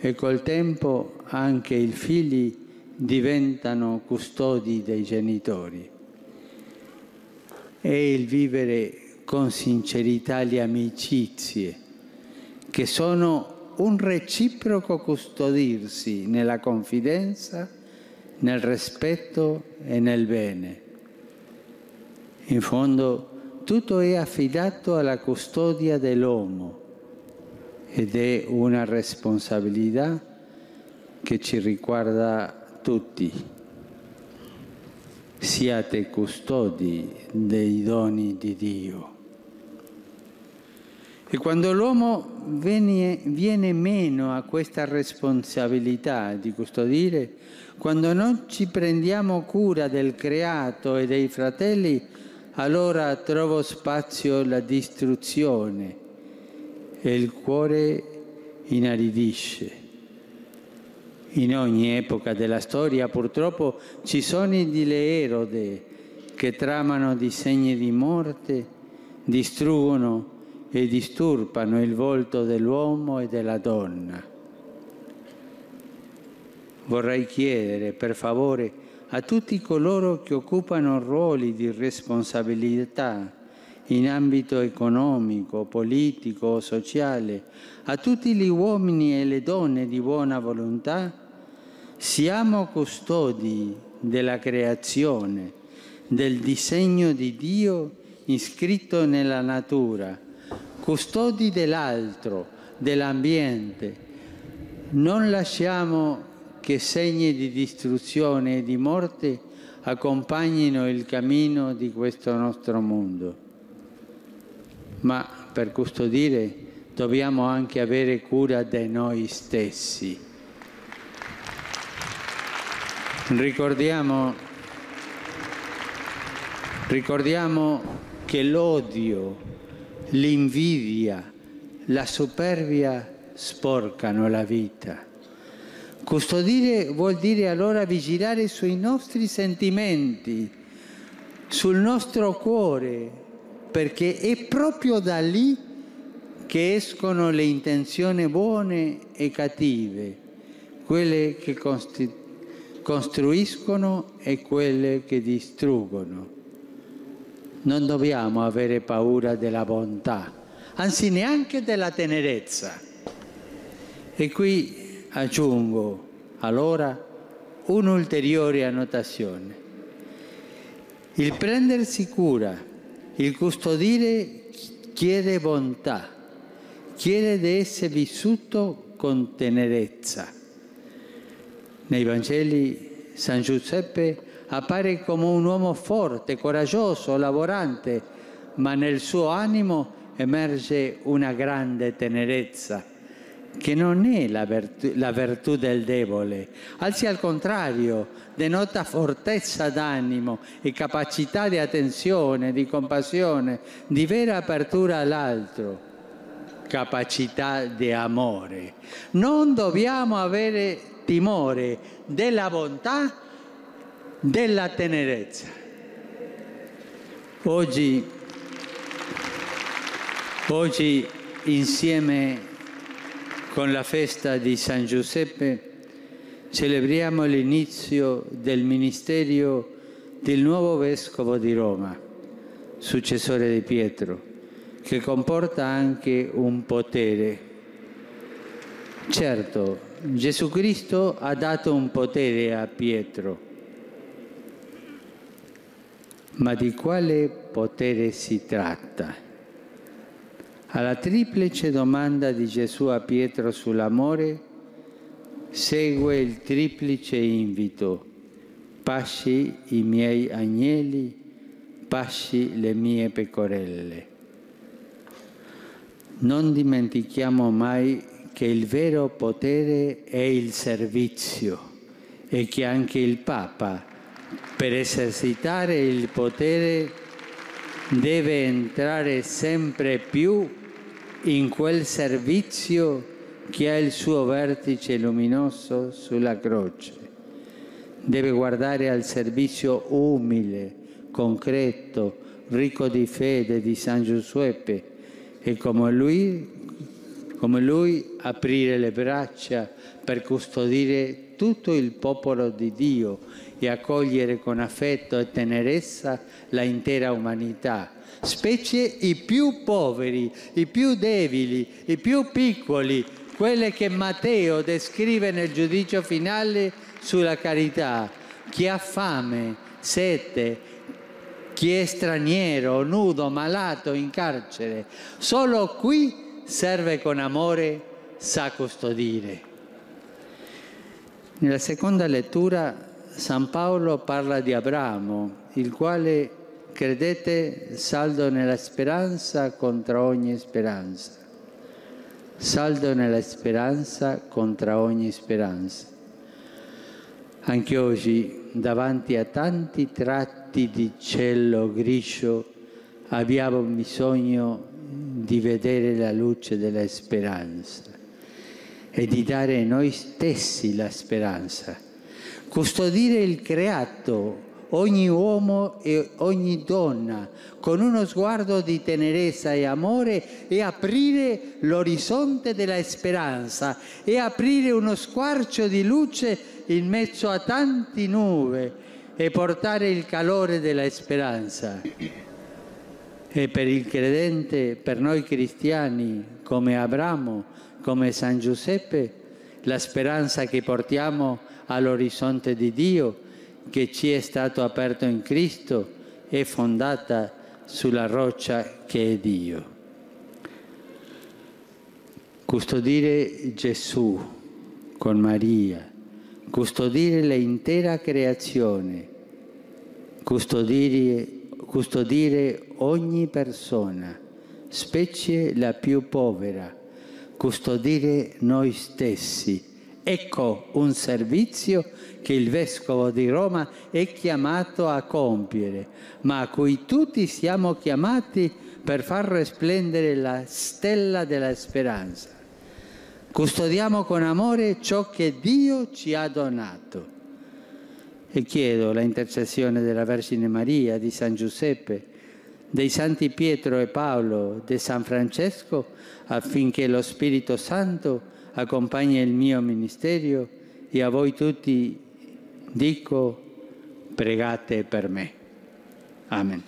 e col tempo anche i figli diventano custodi dei genitori. E il vivere con sincerità le amicizie, che sono un reciproco custodirsi nella confidenza, nel rispetto e nel bene. In fondo tutto è affidato alla custodia dell'uomo ed è una responsabilità che ci riguarda tutti siate custodi dei doni di Dio. E quando l'uomo viene, viene, meno a questa responsabilità di custodire, quando non ci prendiamo cura del creato e dei fratelli, allora trovo spazio la distruzione e il cuore inaridisce. In ogni epoca della storia purtroppo ci sono delle erode che tramano disegni di morte, distruggono e disturbano il volto dell'uomo e della donna. Vorrei chiedere, per favore, a tutti coloro che occupano ruoli di responsabilità in ambito economico, politico sociale, a tutti gli uomini e le donne di buona volontà, siamo custodi della creazione, del disegno di Dio iscritto nella natura custodi dell'altro, dell'ambiente. Non lasciamo che segni di distruzione e di morte accompagnino il cammino di questo nostro mondo. Ma per custodire dobbiamo anche avere cura di noi stessi. Ricordiamo, ricordiamo che l'odio, l'invidia, la superbia sporcano la vita. Custodire vuol dire allora vigilare sui nostri sentimenti, sul nostro cuore, perché è proprio da lì che escono le intenzioni buone e cattive, quelle che costruiscono e quelle che distruggono. Non dobbiamo avere paura della bontà, anzi neanche della tenerezza. E qui aggiungo allora un'ulteriore annotazione. Il prendersi cura, il custodire chiede bontà, chiede di essere vissuto con tenerezza. Nei Vangeli San Giuseppe appare come un uomo forte, coraggioso, lavorante, ma nel suo animo emerge una grande tenerezza che non è la virtù, la virtù del debole, anzi al contrario, denota fortezza d'animo e capacità di attenzione, di compassione, di vera apertura all'altro, capacità di amore. Non dobbiamo avere timore della bontà, della tenerezza. Oggi, oggi insieme con la festa di San Giuseppe celebriamo l'inizio del ministero del nuovo vescovo di Roma, successore di Pietro, che comporta anche un potere. Certo, Gesù Cristo ha dato un potere a Pietro, ma di quale potere si tratta? Alla triplice domanda di Gesù a Pietro sull'amore segue il triplice invito. Pasci i miei agnelli, pasci le mie pecorelle. Non dimentichiamo mai che il vero potere è il servizio e che anche il Papa, per esercitare il potere, deve entrare sempre più in quel servizio che ha il suo vertice luminoso sulla croce. Deve guardare al servizio umile, concreto, ricco di fede di San Giuseppe e come lui, come lui aprire le braccia per custodire tutto il popolo di Dio e accogliere con affetto e tenerezza la intera umanità specie i più poveri, i più deboli, i più piccoli, quelle che Matteo descrive nel giudizio finale sulla carità. Chi ha fame, sete, chi è straniero, nudo, malato, in carcere. Solo qui serve con amore, sa custodire. Nella seconda lettura San Paolo parla di Abramo, il quale Credete saldo nella speranza contro ogni speranza. Saldo nella speranza contro ogni speranza. Anche oggi, davanti a tanti tratti di cielo grigio, abbiamo bisogno di vedere la luce della speranza e di dare noi stessi la speranza. Custodire il creato ogni uomo e ogni donna con uno sguardo di tenerezza e amore e aprire l'orizzonte della speranza e aprire uno squarcio di luce in mezzo a tanti nube e portare il calore della speranza. E per il credente, per noi cristiani, come Abramo, come San Giuseppe, la speranza che portiamo all'orizzonte di Dio che ci è stato aperto in Cristo è fondata sulla roccia che è Dio. Custodire Gesù con Maria, custodire l'intera creazione, custodire, custodire ogni persona, specie la più povera, custodire noi stessi. Ecco un servizio che il Vescovo di Roma è chiamato a compiere, ma a cui tutti siamo chiamati per far risplendere la stella della speranza. Custodiamo con amore ciò che Dio ci ha donato. E chiedo la intercessione della Vergine Maria, di San Giuseppe, dei Santi Pietro e Paolo, di San Francesco, affinché lo Spirito Santo accompagni il mio ministero e a voi tutti dico pregate per me. Amen.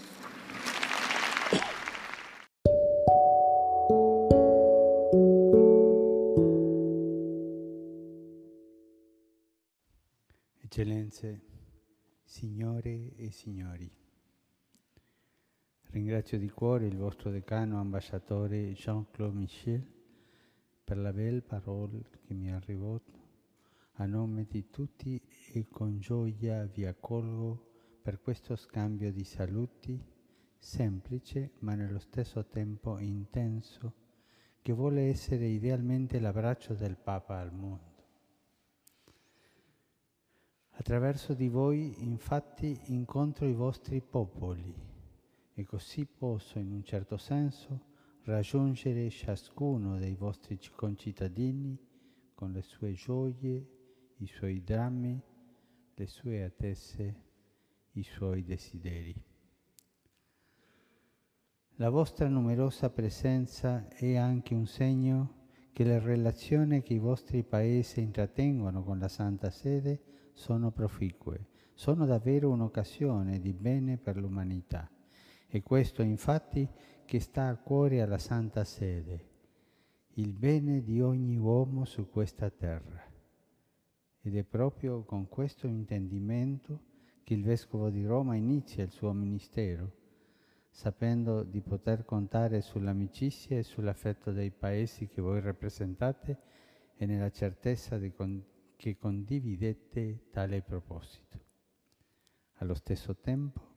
Eccellenze, signore e signori, ringrazio di cuore il vostro decano ambasciatore Jean-Claude Michel per la bella parola che mi ha rivolto. A nome di tutti e con gioia vi accolgo per questo scambio di saluti semplice ma nello stesso tempo intenso che vuole essere idealmente l'abbraccio del Papa al mondo. Attraverso di voi infatti incontro i vostri popoli e così posso in un certo senso raggiungere ciascuno dei vostri concittadini con le sue gioie, i suoi drammi, le sue attese, i suoi desideri. La vostra numerosa presenza è anche un segno che le relazioni che i vostri paesi intrattengono con la Santa Sede sono proficue, sono davvero un'occasione di bene per l'umanità. E questo infatti che sta a cuore alla Santa Sede, il bene di ogni uomo su questa terra. Ed è proprio con questo intendimento che il Vescovo di Roma inizia il suo ministero, sapendo di poter contare sull'amicizia e sull'affetto dei paesi che voi rappresentate e nella certezza con- che condividete tale proposito. Allo stesso tempo,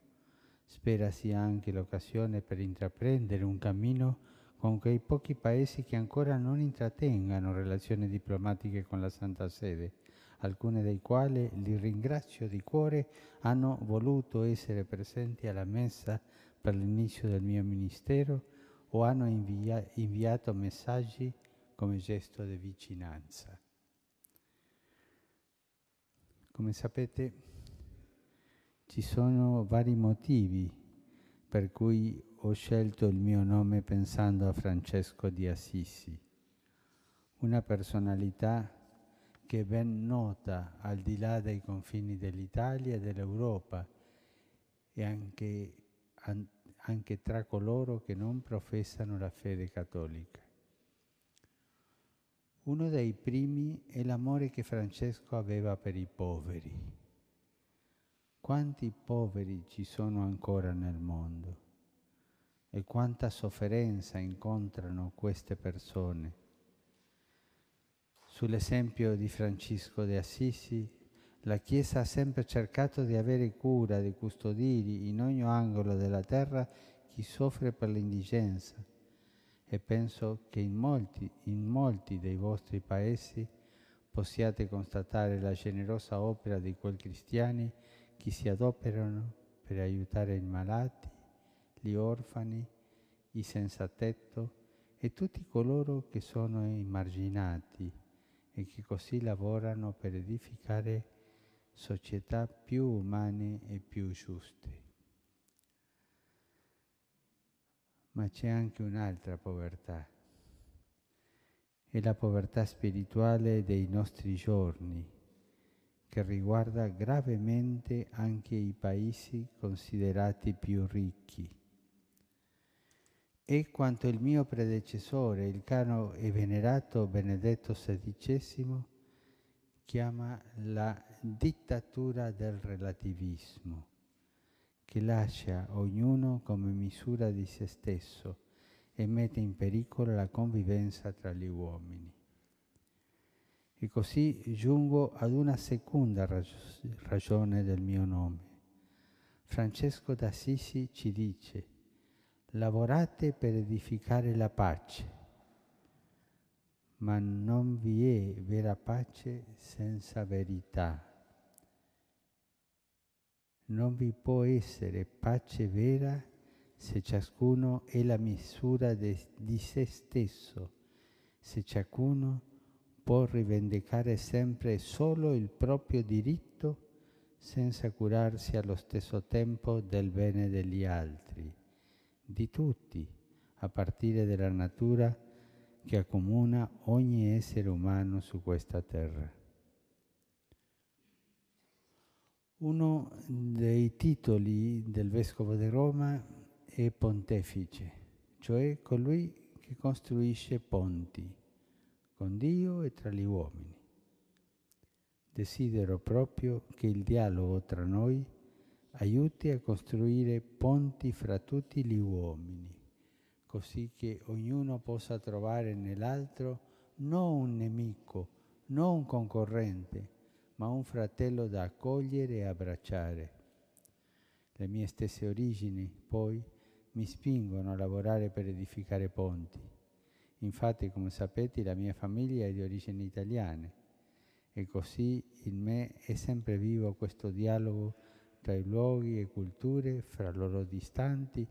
spera sia anche l'occasione per intraprendere un cammino con quei pochi paesi che ancora non intrattengano relazioni diplomatiche con la Santa Sede, alcuni dei quali, li ringrazio di cuore, hanno voluto essere presenti alla messa per l'inizio del mio ministero o hanno invia- inviato messaggi come gesto di vicinanza. Come sapete ci sono vari motivi per cui ho scelto il mio nome pensando a Francesco di Assisi, una personalità che è ben nota al di là dei confini dell'Italia e dell'Europa e anche, anche tra coloro che non professano la fede cattolica. Uno dei primi è l'amore che Francesco aveva per i poveri. Quanti poveri ci sono ancora nel mondo e quanta sofferenza incontrano queste persone. Sull'esempio di Francesco de Assisi, la Chiesa ha sempre cercato di avere cura, di custodire in ogni angolo della terra chi soffre per l'indigenza e penso che in molti, in molti dei vostri paesi possiate constatare la generosa opera di quei cristiani che si adoperano per aiutare i malati, gli orfani, i senza tetto e tutti coloro che sono emarginati e che così lavorano per edificare società più umane e più giuste. ma c'è anche un'altra povertà. È la povertà spirituale dei nostri giorni, che riguarda gravemente anche i paesi considerati più ricchi. È quanto il mio predecessore, il caro e venerato Benedetto XVI, chiama la dittatura del relativismo che lascia ognuno come misura di se stesso e mette in pericolo la convivenza tra gli uomini. E così giungo ad una seconda ragione del mio nome. Francesco d'Assisi ci dice, lavorate per edificare la pace, ma non vi è vera pace senza verità. Non vi può essere pace vera se ciascuno è la misura de, di se stesso, se ciascuno può rivendicare sempre solo il proprio diritto senza curarsi allo stesso tempo del bene degli altri, di tutti, a partire dalla natura che accomuna ogni essere umano su questa terra. Uno dei titoli del Vescovo di Roma è pontefice, cioè colui che costruisce ponti con Dio e tra gli uomini. Desidero proprio che il dialogo tra noi aiuti a costruire ponti fra tutti gli uomini, così che ognuno possa trovare nell'altro non un nemico, non un concorrente, ma un fratello da accogliere e abbracciare. Le mie stesse origini, poi, mi spingono a lavorare per edificare ponti Infatti, come sapete, la mia famiglia è di origini italiane e così in me è sempre vivo questo dialogo tra i luoghi e culture, fra loro distanti,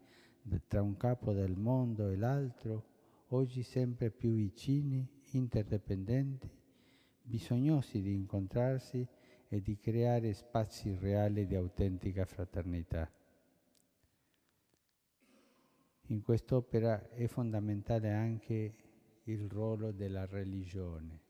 tra un capo del mondo e l'altro, oggi sempre più vicini, interdipendenti, bisognosi di incontrarsi e di creare spazi reali di autentica fraternità. In quest'opera è fondamentale anche il ruolo della religione.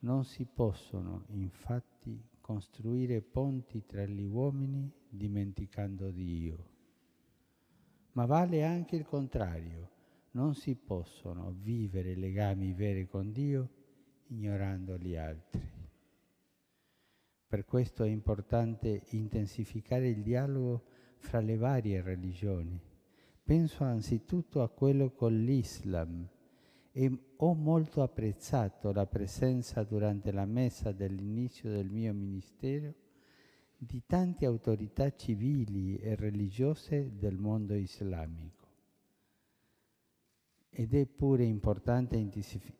Non si possono infatti costruire ponti tra gli uomini dimenticando Dio, ma vale anche il contrario, non si possono vivere legami veri con Dio ignorando gli altri. Per questo è importante intensificare il dialogo fra le varie religioni Penso anzitutto a quello con l'Islam e ho molto apprezzato la presenza durante la messa dell'inizio del mio ministero di tante autorità civili e religiose del mondo islamico. Ed è pure importante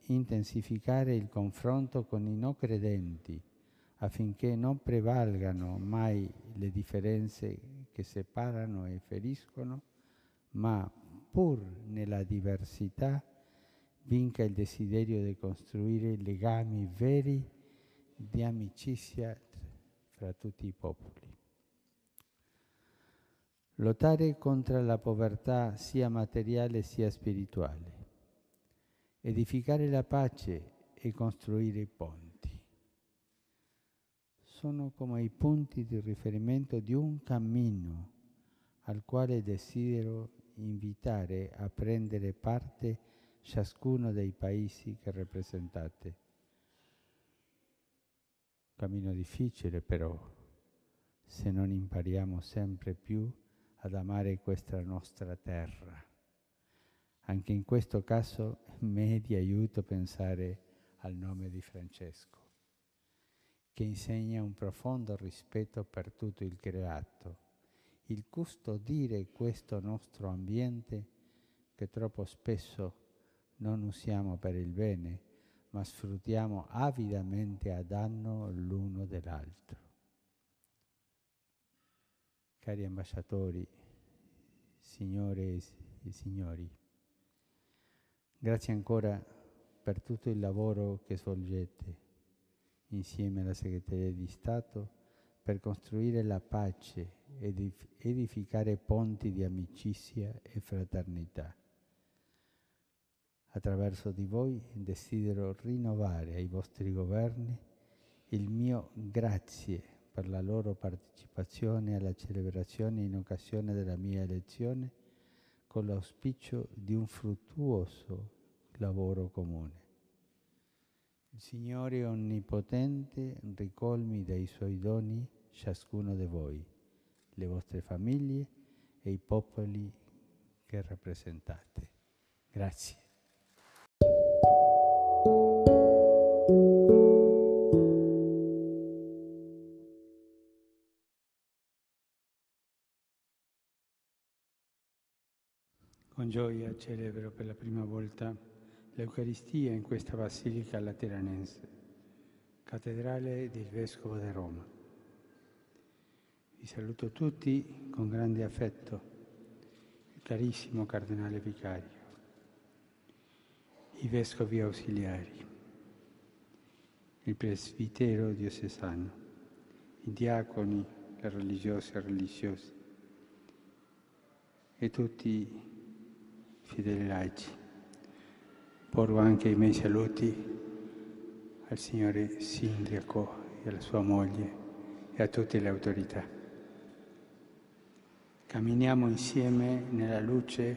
intensificare il confronto con i non credenti affinché non prevalgano mai le differenze che separano e feriscono ma pur nella diversità vinca il desiderio di costruire legami veri di amicizia fra tutti i popoli. Lottare contro la povertà sia materiale sia spirituale, edificare la pace e costruire ponti. Sono come i punti di riferimento di un cammino al quale desidero invitare a prendere parte ciascuno dei paesi che rappresentate. Cammino difficile però, se non impariamo sempre più ad amare questa nostra terra. Anche in questo caso me di aiuto pensare al nome di Francesco, che insegna un profondo rispetto per tutto il creato il custodire questo nostro ambiente che troppo spesso non usiamo per il bene, ma sfruttiamo avidamente a danno l'uno dell'altro. Cari ambasciatori, signore e signori, grazie ancora per tutto il lavoro che svolgete insieme alla Segreteria di Stato per costruire la pace ed edificare ponti di amicizia e fraternità. Attraverso di voi desidero rinnovare ai vostri governi il mio grazie per la loro partecipazione alla celebrazione in occasione della mia elezione con l'auspicio di un fruttuoso lavoro comune. Signore Onnipotente, ricolmi dai suoi doni ciascuno di voi, le vostre famiglie e i popoli che rappresentate. Grazie. Con gioia celebro per la prima volta l'Eucaristia in questa Basilica Lateranense, cattedrale del Vescovo di Roma. Vi saluto tutti con grande affetto, il carissimo Cardinale Vicario, i Vescovi ausiliari, il Presbitero diocesano, i diaconi, le religiose e religiosi e tutti i fedeli laici. Porgo anche i miei saluti al signore sindaco e alla sua moglie e a tutte le autorità. Camminiamo insieme nella luce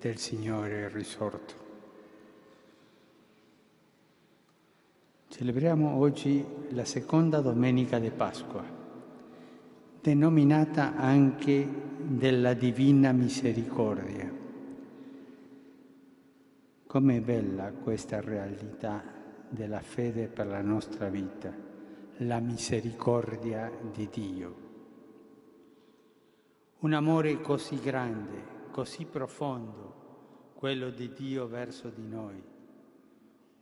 del Signore risorto. Celebriamo oggi la seconda domenica di Pasqua, denominata anche della Divina Misericordia. Com'è bella questa realtà della fede per la nostra vita, la misericordia di Dio. Un amore così grande, così profondo, quello di Dio verso di noi.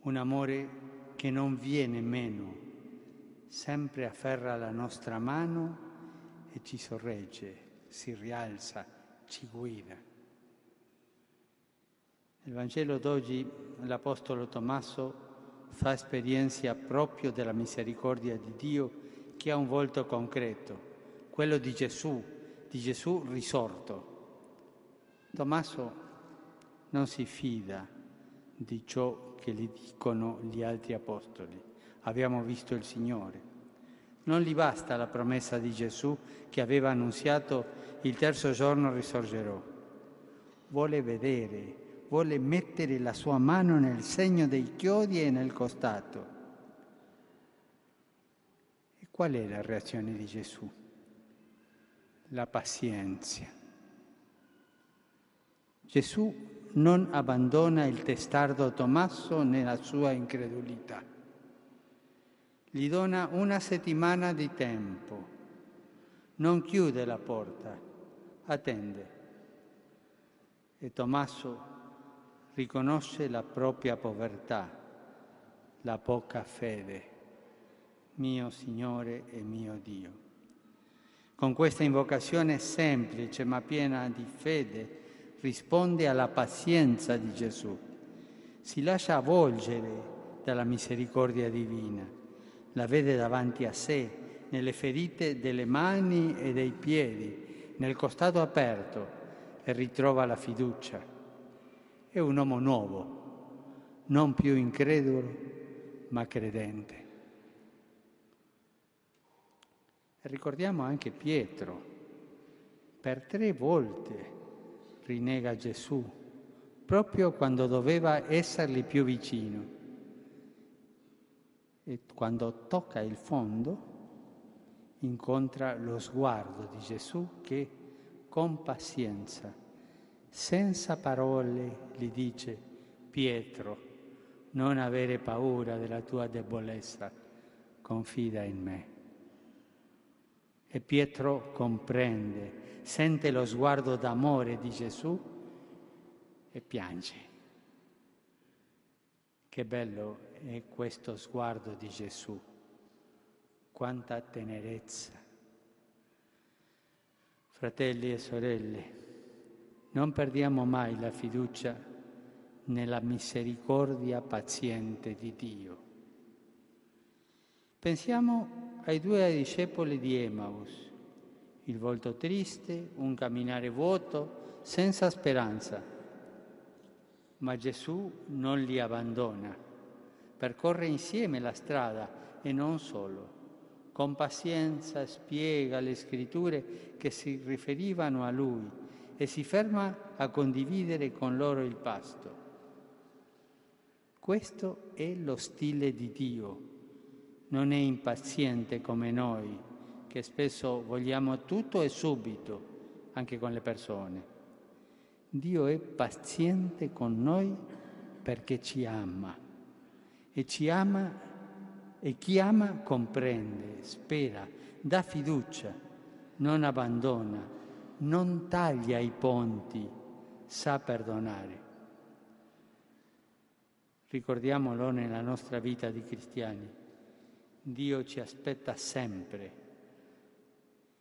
Un amore che non viene meno, sempre afferra la nostra mano e ci sorregge, si rialza, ci guida. Nel Vangelo d'oggi l'Apostolo Tommaso fa esperienza proprio della misericordia di Dio che ha un volto concreto, quello di Gesù, di Gesù risorto. Tommaso non si fida di ciò che gli dicono gli altri apostoli. Abbiamo visto il Signore. Non gli basta la promessa di Gesù che aveva annunziato il terzo giorno risorgerò. Vuole vedere vuole mettere la sua mano nel segno dei chiodi e nel costato. E qual è la reazione di Gesù? La pazienza. Gesù non abbandona il testardo Tommaso nella sua incredulità. Gli dona una settimana di tempo, non chiude la porta, attende. E Tommaso riconosce la propria povertà, la poca fede, mio Signore e mio Dio. Con questa invocazione semplice ma piena di fede risponde alla pazienza di Gesù. Si lascia avvolgere dalla misericordia divina, la vede davanti a sé, nelle ferite delle mani e dei piedi, nel costato aperto e ritrova la fiducia è un uomo nuovo, non più incredulo, ma credente. Ricordiamo anche Pietro, per tre volte rinega Gesù, proprio quando doveva essergli più vicino. E quando tocca il fondo, incontra lo sguardo di Gesù che con pazienza senza parole gli dice, Pietro, non avere paura della tua debolezza, confida in me. E Pietro comprende, sente lo sguardo d'amore di Gesù e piange. Che bello è questo sguardo di Gesù, quanta tenerezza. Fratelli e sorelle, non perdiamo mai la fiducia nella misericordia paziente di Dio. Pensiamo ai due discepoli di Emmaus, il volto triste, un camminare vuoto, senza speranza. Ma Gesù non li abbandona, percorre insieme la strada e non solo. Con pazienza spiega le scritture che si riferivano a lui e si ferma a condividere con loro il pasto. Questo è lo stile di Dio. Non è impaziente come noi, che spesso vogliamo tutto e subito, anche con le persone. Dio è paziente con noi perché ci ama e ci ama e chi ama comprende, spera, dà fiducia, non abbandona non taglia i ponti, sa perdonare. Ricordiamolo nella nostra vita di cristiani. Dio ci aspetta sempre,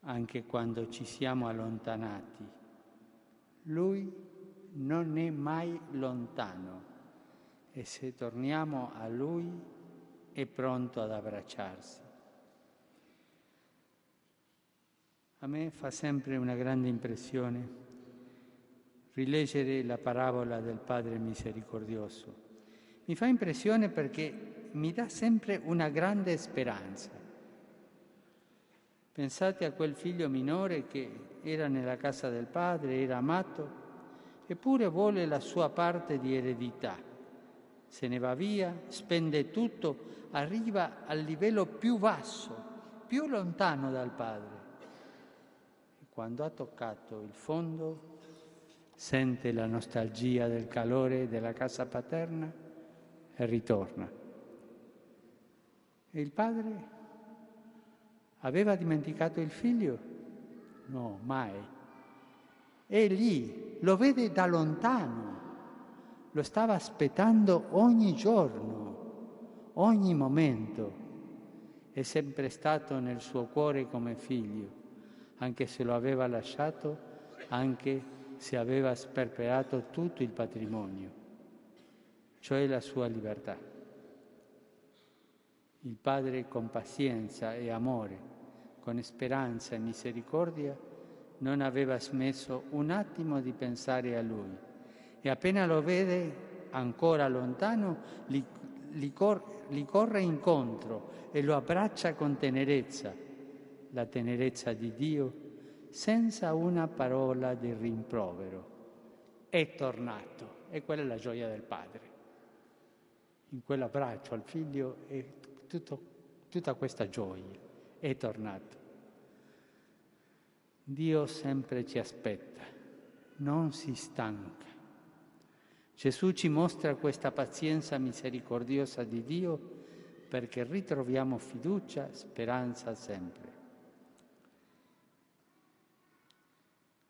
anche quando ci siamo allontanati. Lui non è mai lontano e se torniamo a Lui è pronto ad abbracciarsi. A me fa sempre una grande impressione rileggere la parabola del Padre misericordioso. Mi fa impressione perché mi dà sempre una grande speranza. Pensate a quel figlio minore che era nella casa del padre, era amato, eppure vuole la sua parte di eredità. Se ne va via, spende tutto, arriva al livello più basso, più lontano dal padre quando ha toccato il fondo, sente la nostalgia del calore della casa paterna e ritorna. E il padre aveva dimenticato il figlio? No, mai. È lì, lo vede da lontano, lo stava aspettando ogni giorno, ogni momento. È sempre stato nel suo cuore come figlio anche se lo aveva lasciato, anche se aveva sperperato tutto il patrimonio, cioè la sua libertà. Il Padre con pazienza e amore, con speranza e misericordia, non aveva smesso un attimo di pensare a lui e appena lo vede ancora lontano, gli, gli, cor- gli corre incontro e lo abbraccia con tenerezza la tenerezza di Dio senza una parola di rimprovero. È tornato e quella è la gioia del padre. In quell'abbraccio al figlio è tutto, tutta questa gioia, è tornato. Dio sempre ci aspetta, non si stanca. Gesù ci mostra questa pazienza misericordiosa di Dio perché ritroviamo fiducia, speranza sempre.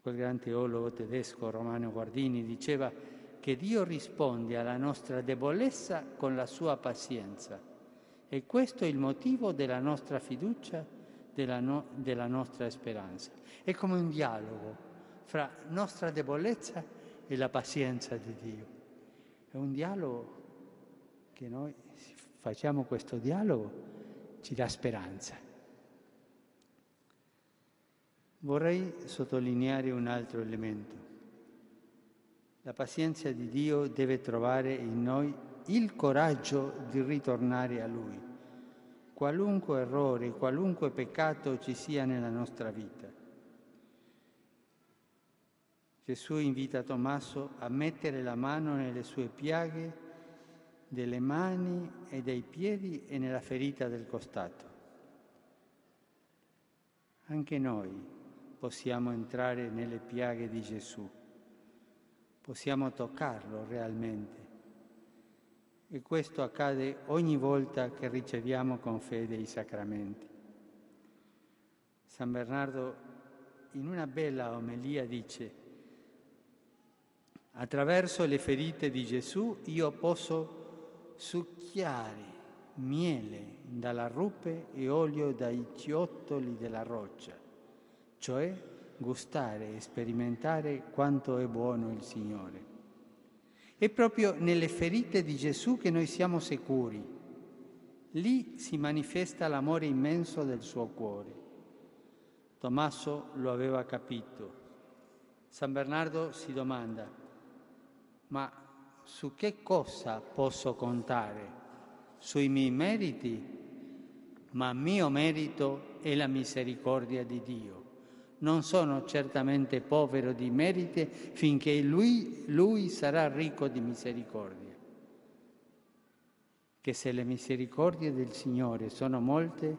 Quel gran teologo tedesco Romano Guardini diceva che Dio risponde alla nostra debolezza con la sua pazienza e questo è il motivo della nostra fiducia, della, no, della nostra speranza. È come un dialogo fra nostra debolezza e la pazienza di Dio. È un dialogo che noi facciamo questo dialogo, ci dà speranza. Vorrei sottolineare un altro elemento. La pazienza di Dio deve trovare in noi il coraggio di ritornare a Lui, qualunque errore, qualunque peccato ci sia nella nostra vita. Gesù invita Tommaso a mettere la mano nelle sue piaghe delle mani e dei piedi e nella ferita del costato. Anche noi possiamo entrare nelle piaghe di Gesù, possiamo toccarlo realmente. E questo accade ogni volta che riceviamo con fede i sacramenti. San Bernardo in una bella omelia dice, attraverso le ferite di Gesù io posso succhiare miele dalla rupe e olio dai ciottoli della roccia cioè gustare e sperimentare quanto è buono il Signore. È proprio nelle ferite di Gesù che noi siamo sicuri. Lì si manifesta l'amore immenso del suo cuore. Tommaso lo aveva capito. San Bernardo si domanda, ma su che cosa posso contare? Sui miei meriti? Ma mio merito è la misericordia di Dio non sono certamente povero di meriti finché lui, lui sarà ricco di misericordia. Che se le misericordie del Signore sono molte,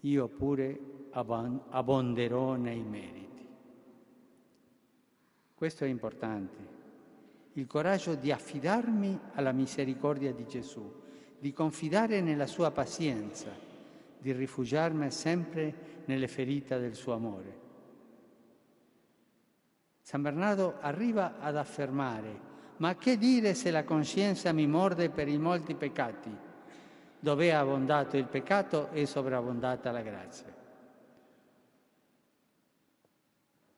io pure abbonderò nei meriti. Questo è importante, il coraggio di affidarmi alla misericordia di Gesù, di confidare nella sua pazienza, di rifugiarmi sempre nelle ferite del suo amore. San Bernardo arriva ad affermare, ma che dire se la coscienza mi morde per i molti peccati? Dove è abbondato il peccato è sovrabbondata la grazia.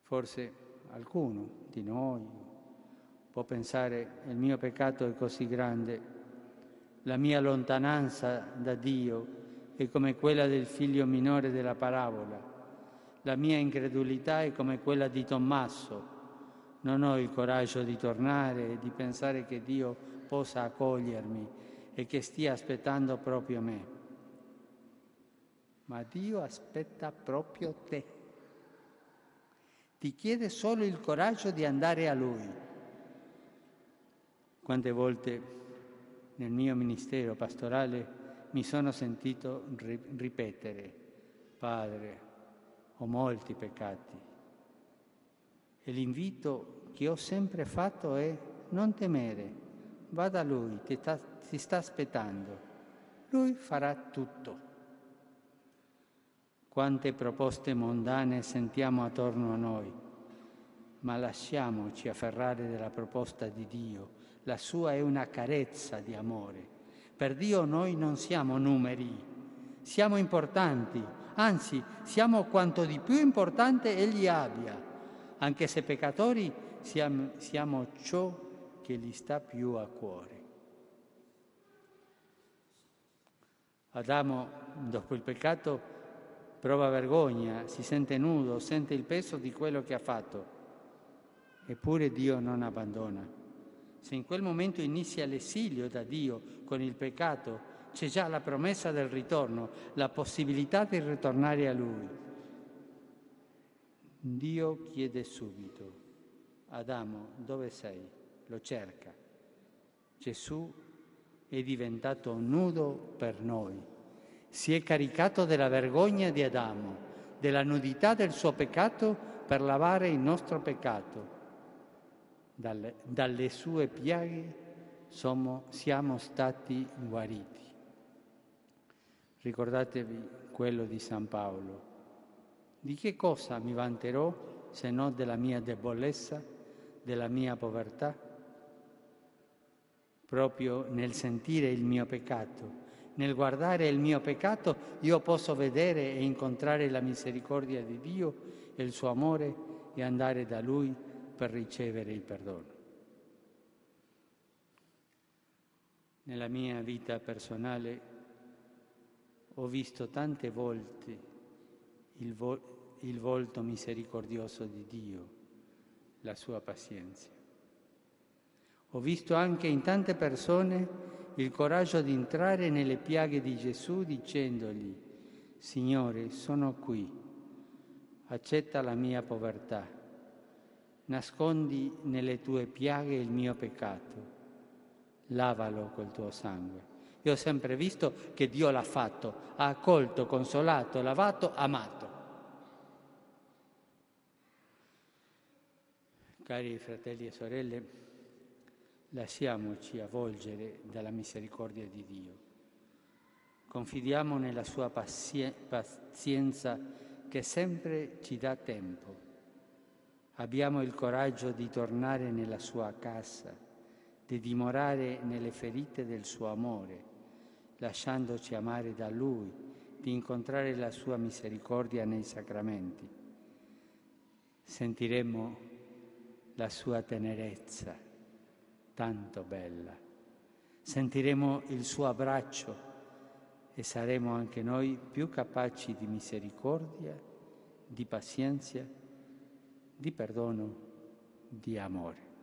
Forse qualcuno di noi può pensare il mio peccato è così grande, la mia lontananza da Dio è come quella del figlio minore della parabola la mia incredulità è come quella di Tommaso. Non ho il coraggio di tornare e di pensare che Dio possa accogliermi e che stia aspettando proprio me. Ma Dio aspetta proprio te. Ti chiede solo il coraggio di andare a Lui. Quante volte nel mio ministero pastorale mi sono sentito ripetere, Padre, ho molti peccati. E l'invito che ho sempre fatto è non temere, va da Lui, ti, ta, ti sta aspettando. Lui farà tutto. Quante proposte mondane sentiamo attorno a noi, ma lasciamoci afferrare della proposta di Dio. La sua è una carezza di amore. Per Dio noi non siamo numeri, siamo importanti, anzi siamo quanto di più importante Egli abbia, anche se peccatori siamo, siamo ciò che gli sta più a cuore. Adamo, dopo il peccato, prova vergogna, si sente nudo, sente il peso di quello che ha fatto, eppure Dio non abbandona. Se in quel momento inizia l'esilio da Dio con il peccato, c'è già la promessa del ritorno, la possibilità di ritornare a Lui. Dio chiede subito, Adamo, dove sei? Lo cerca. Gesù è diventato nudo per noi. Si è caricato della vergogna di Adamo, della nudità del suo peccato per lavare il nostro peccato. Dalle, dalle sue piaghe siamo, siamo stati guariti. Ricordatevi quello di San Paolo. Di che cosa mi vanterò se non della mia debolezza, della mia povertà? Proprio nel sentire il mio peccato, nel guardare il mio peccato, io posso vedere e incontrare la misericordia di Dio e il suo amore e andare da Lui per ricevere il perdono. Nella mia vita personale ho visto tante volte il, vo- il volto misericordioso di Dio, la sua pazienza. Ho visto anche in tante persone il coraggio di entrare nelle piaghe di Gesù dicendogli, Signore, sono qui, accetta la mia povertà, nascondi nelle tue piaghe il mio peccato, lavalo col tuo sangue. Io ho sempre visto che Dio l'ha fatto, ha accolto, consolato, lavato, amato. Cari fratelli e sorelle, lasciamoci avvolgere dalla misericordia di Dio. Confidiamo nella sua pazienza che sempre ci dà tempo. Abbiamo il coraggio di tornare nella sua casa, di dimorare nelle ferite del suo amore lasciandoci amare da Lui, di incontrare la sua misericordia nei sacramenti. Sentiremo la sua tenerezza, tanto bella. Sentiremo il suo abbraccio e saremo anche noi più capaci di misericordia, di pazienza, di perdono, di amore.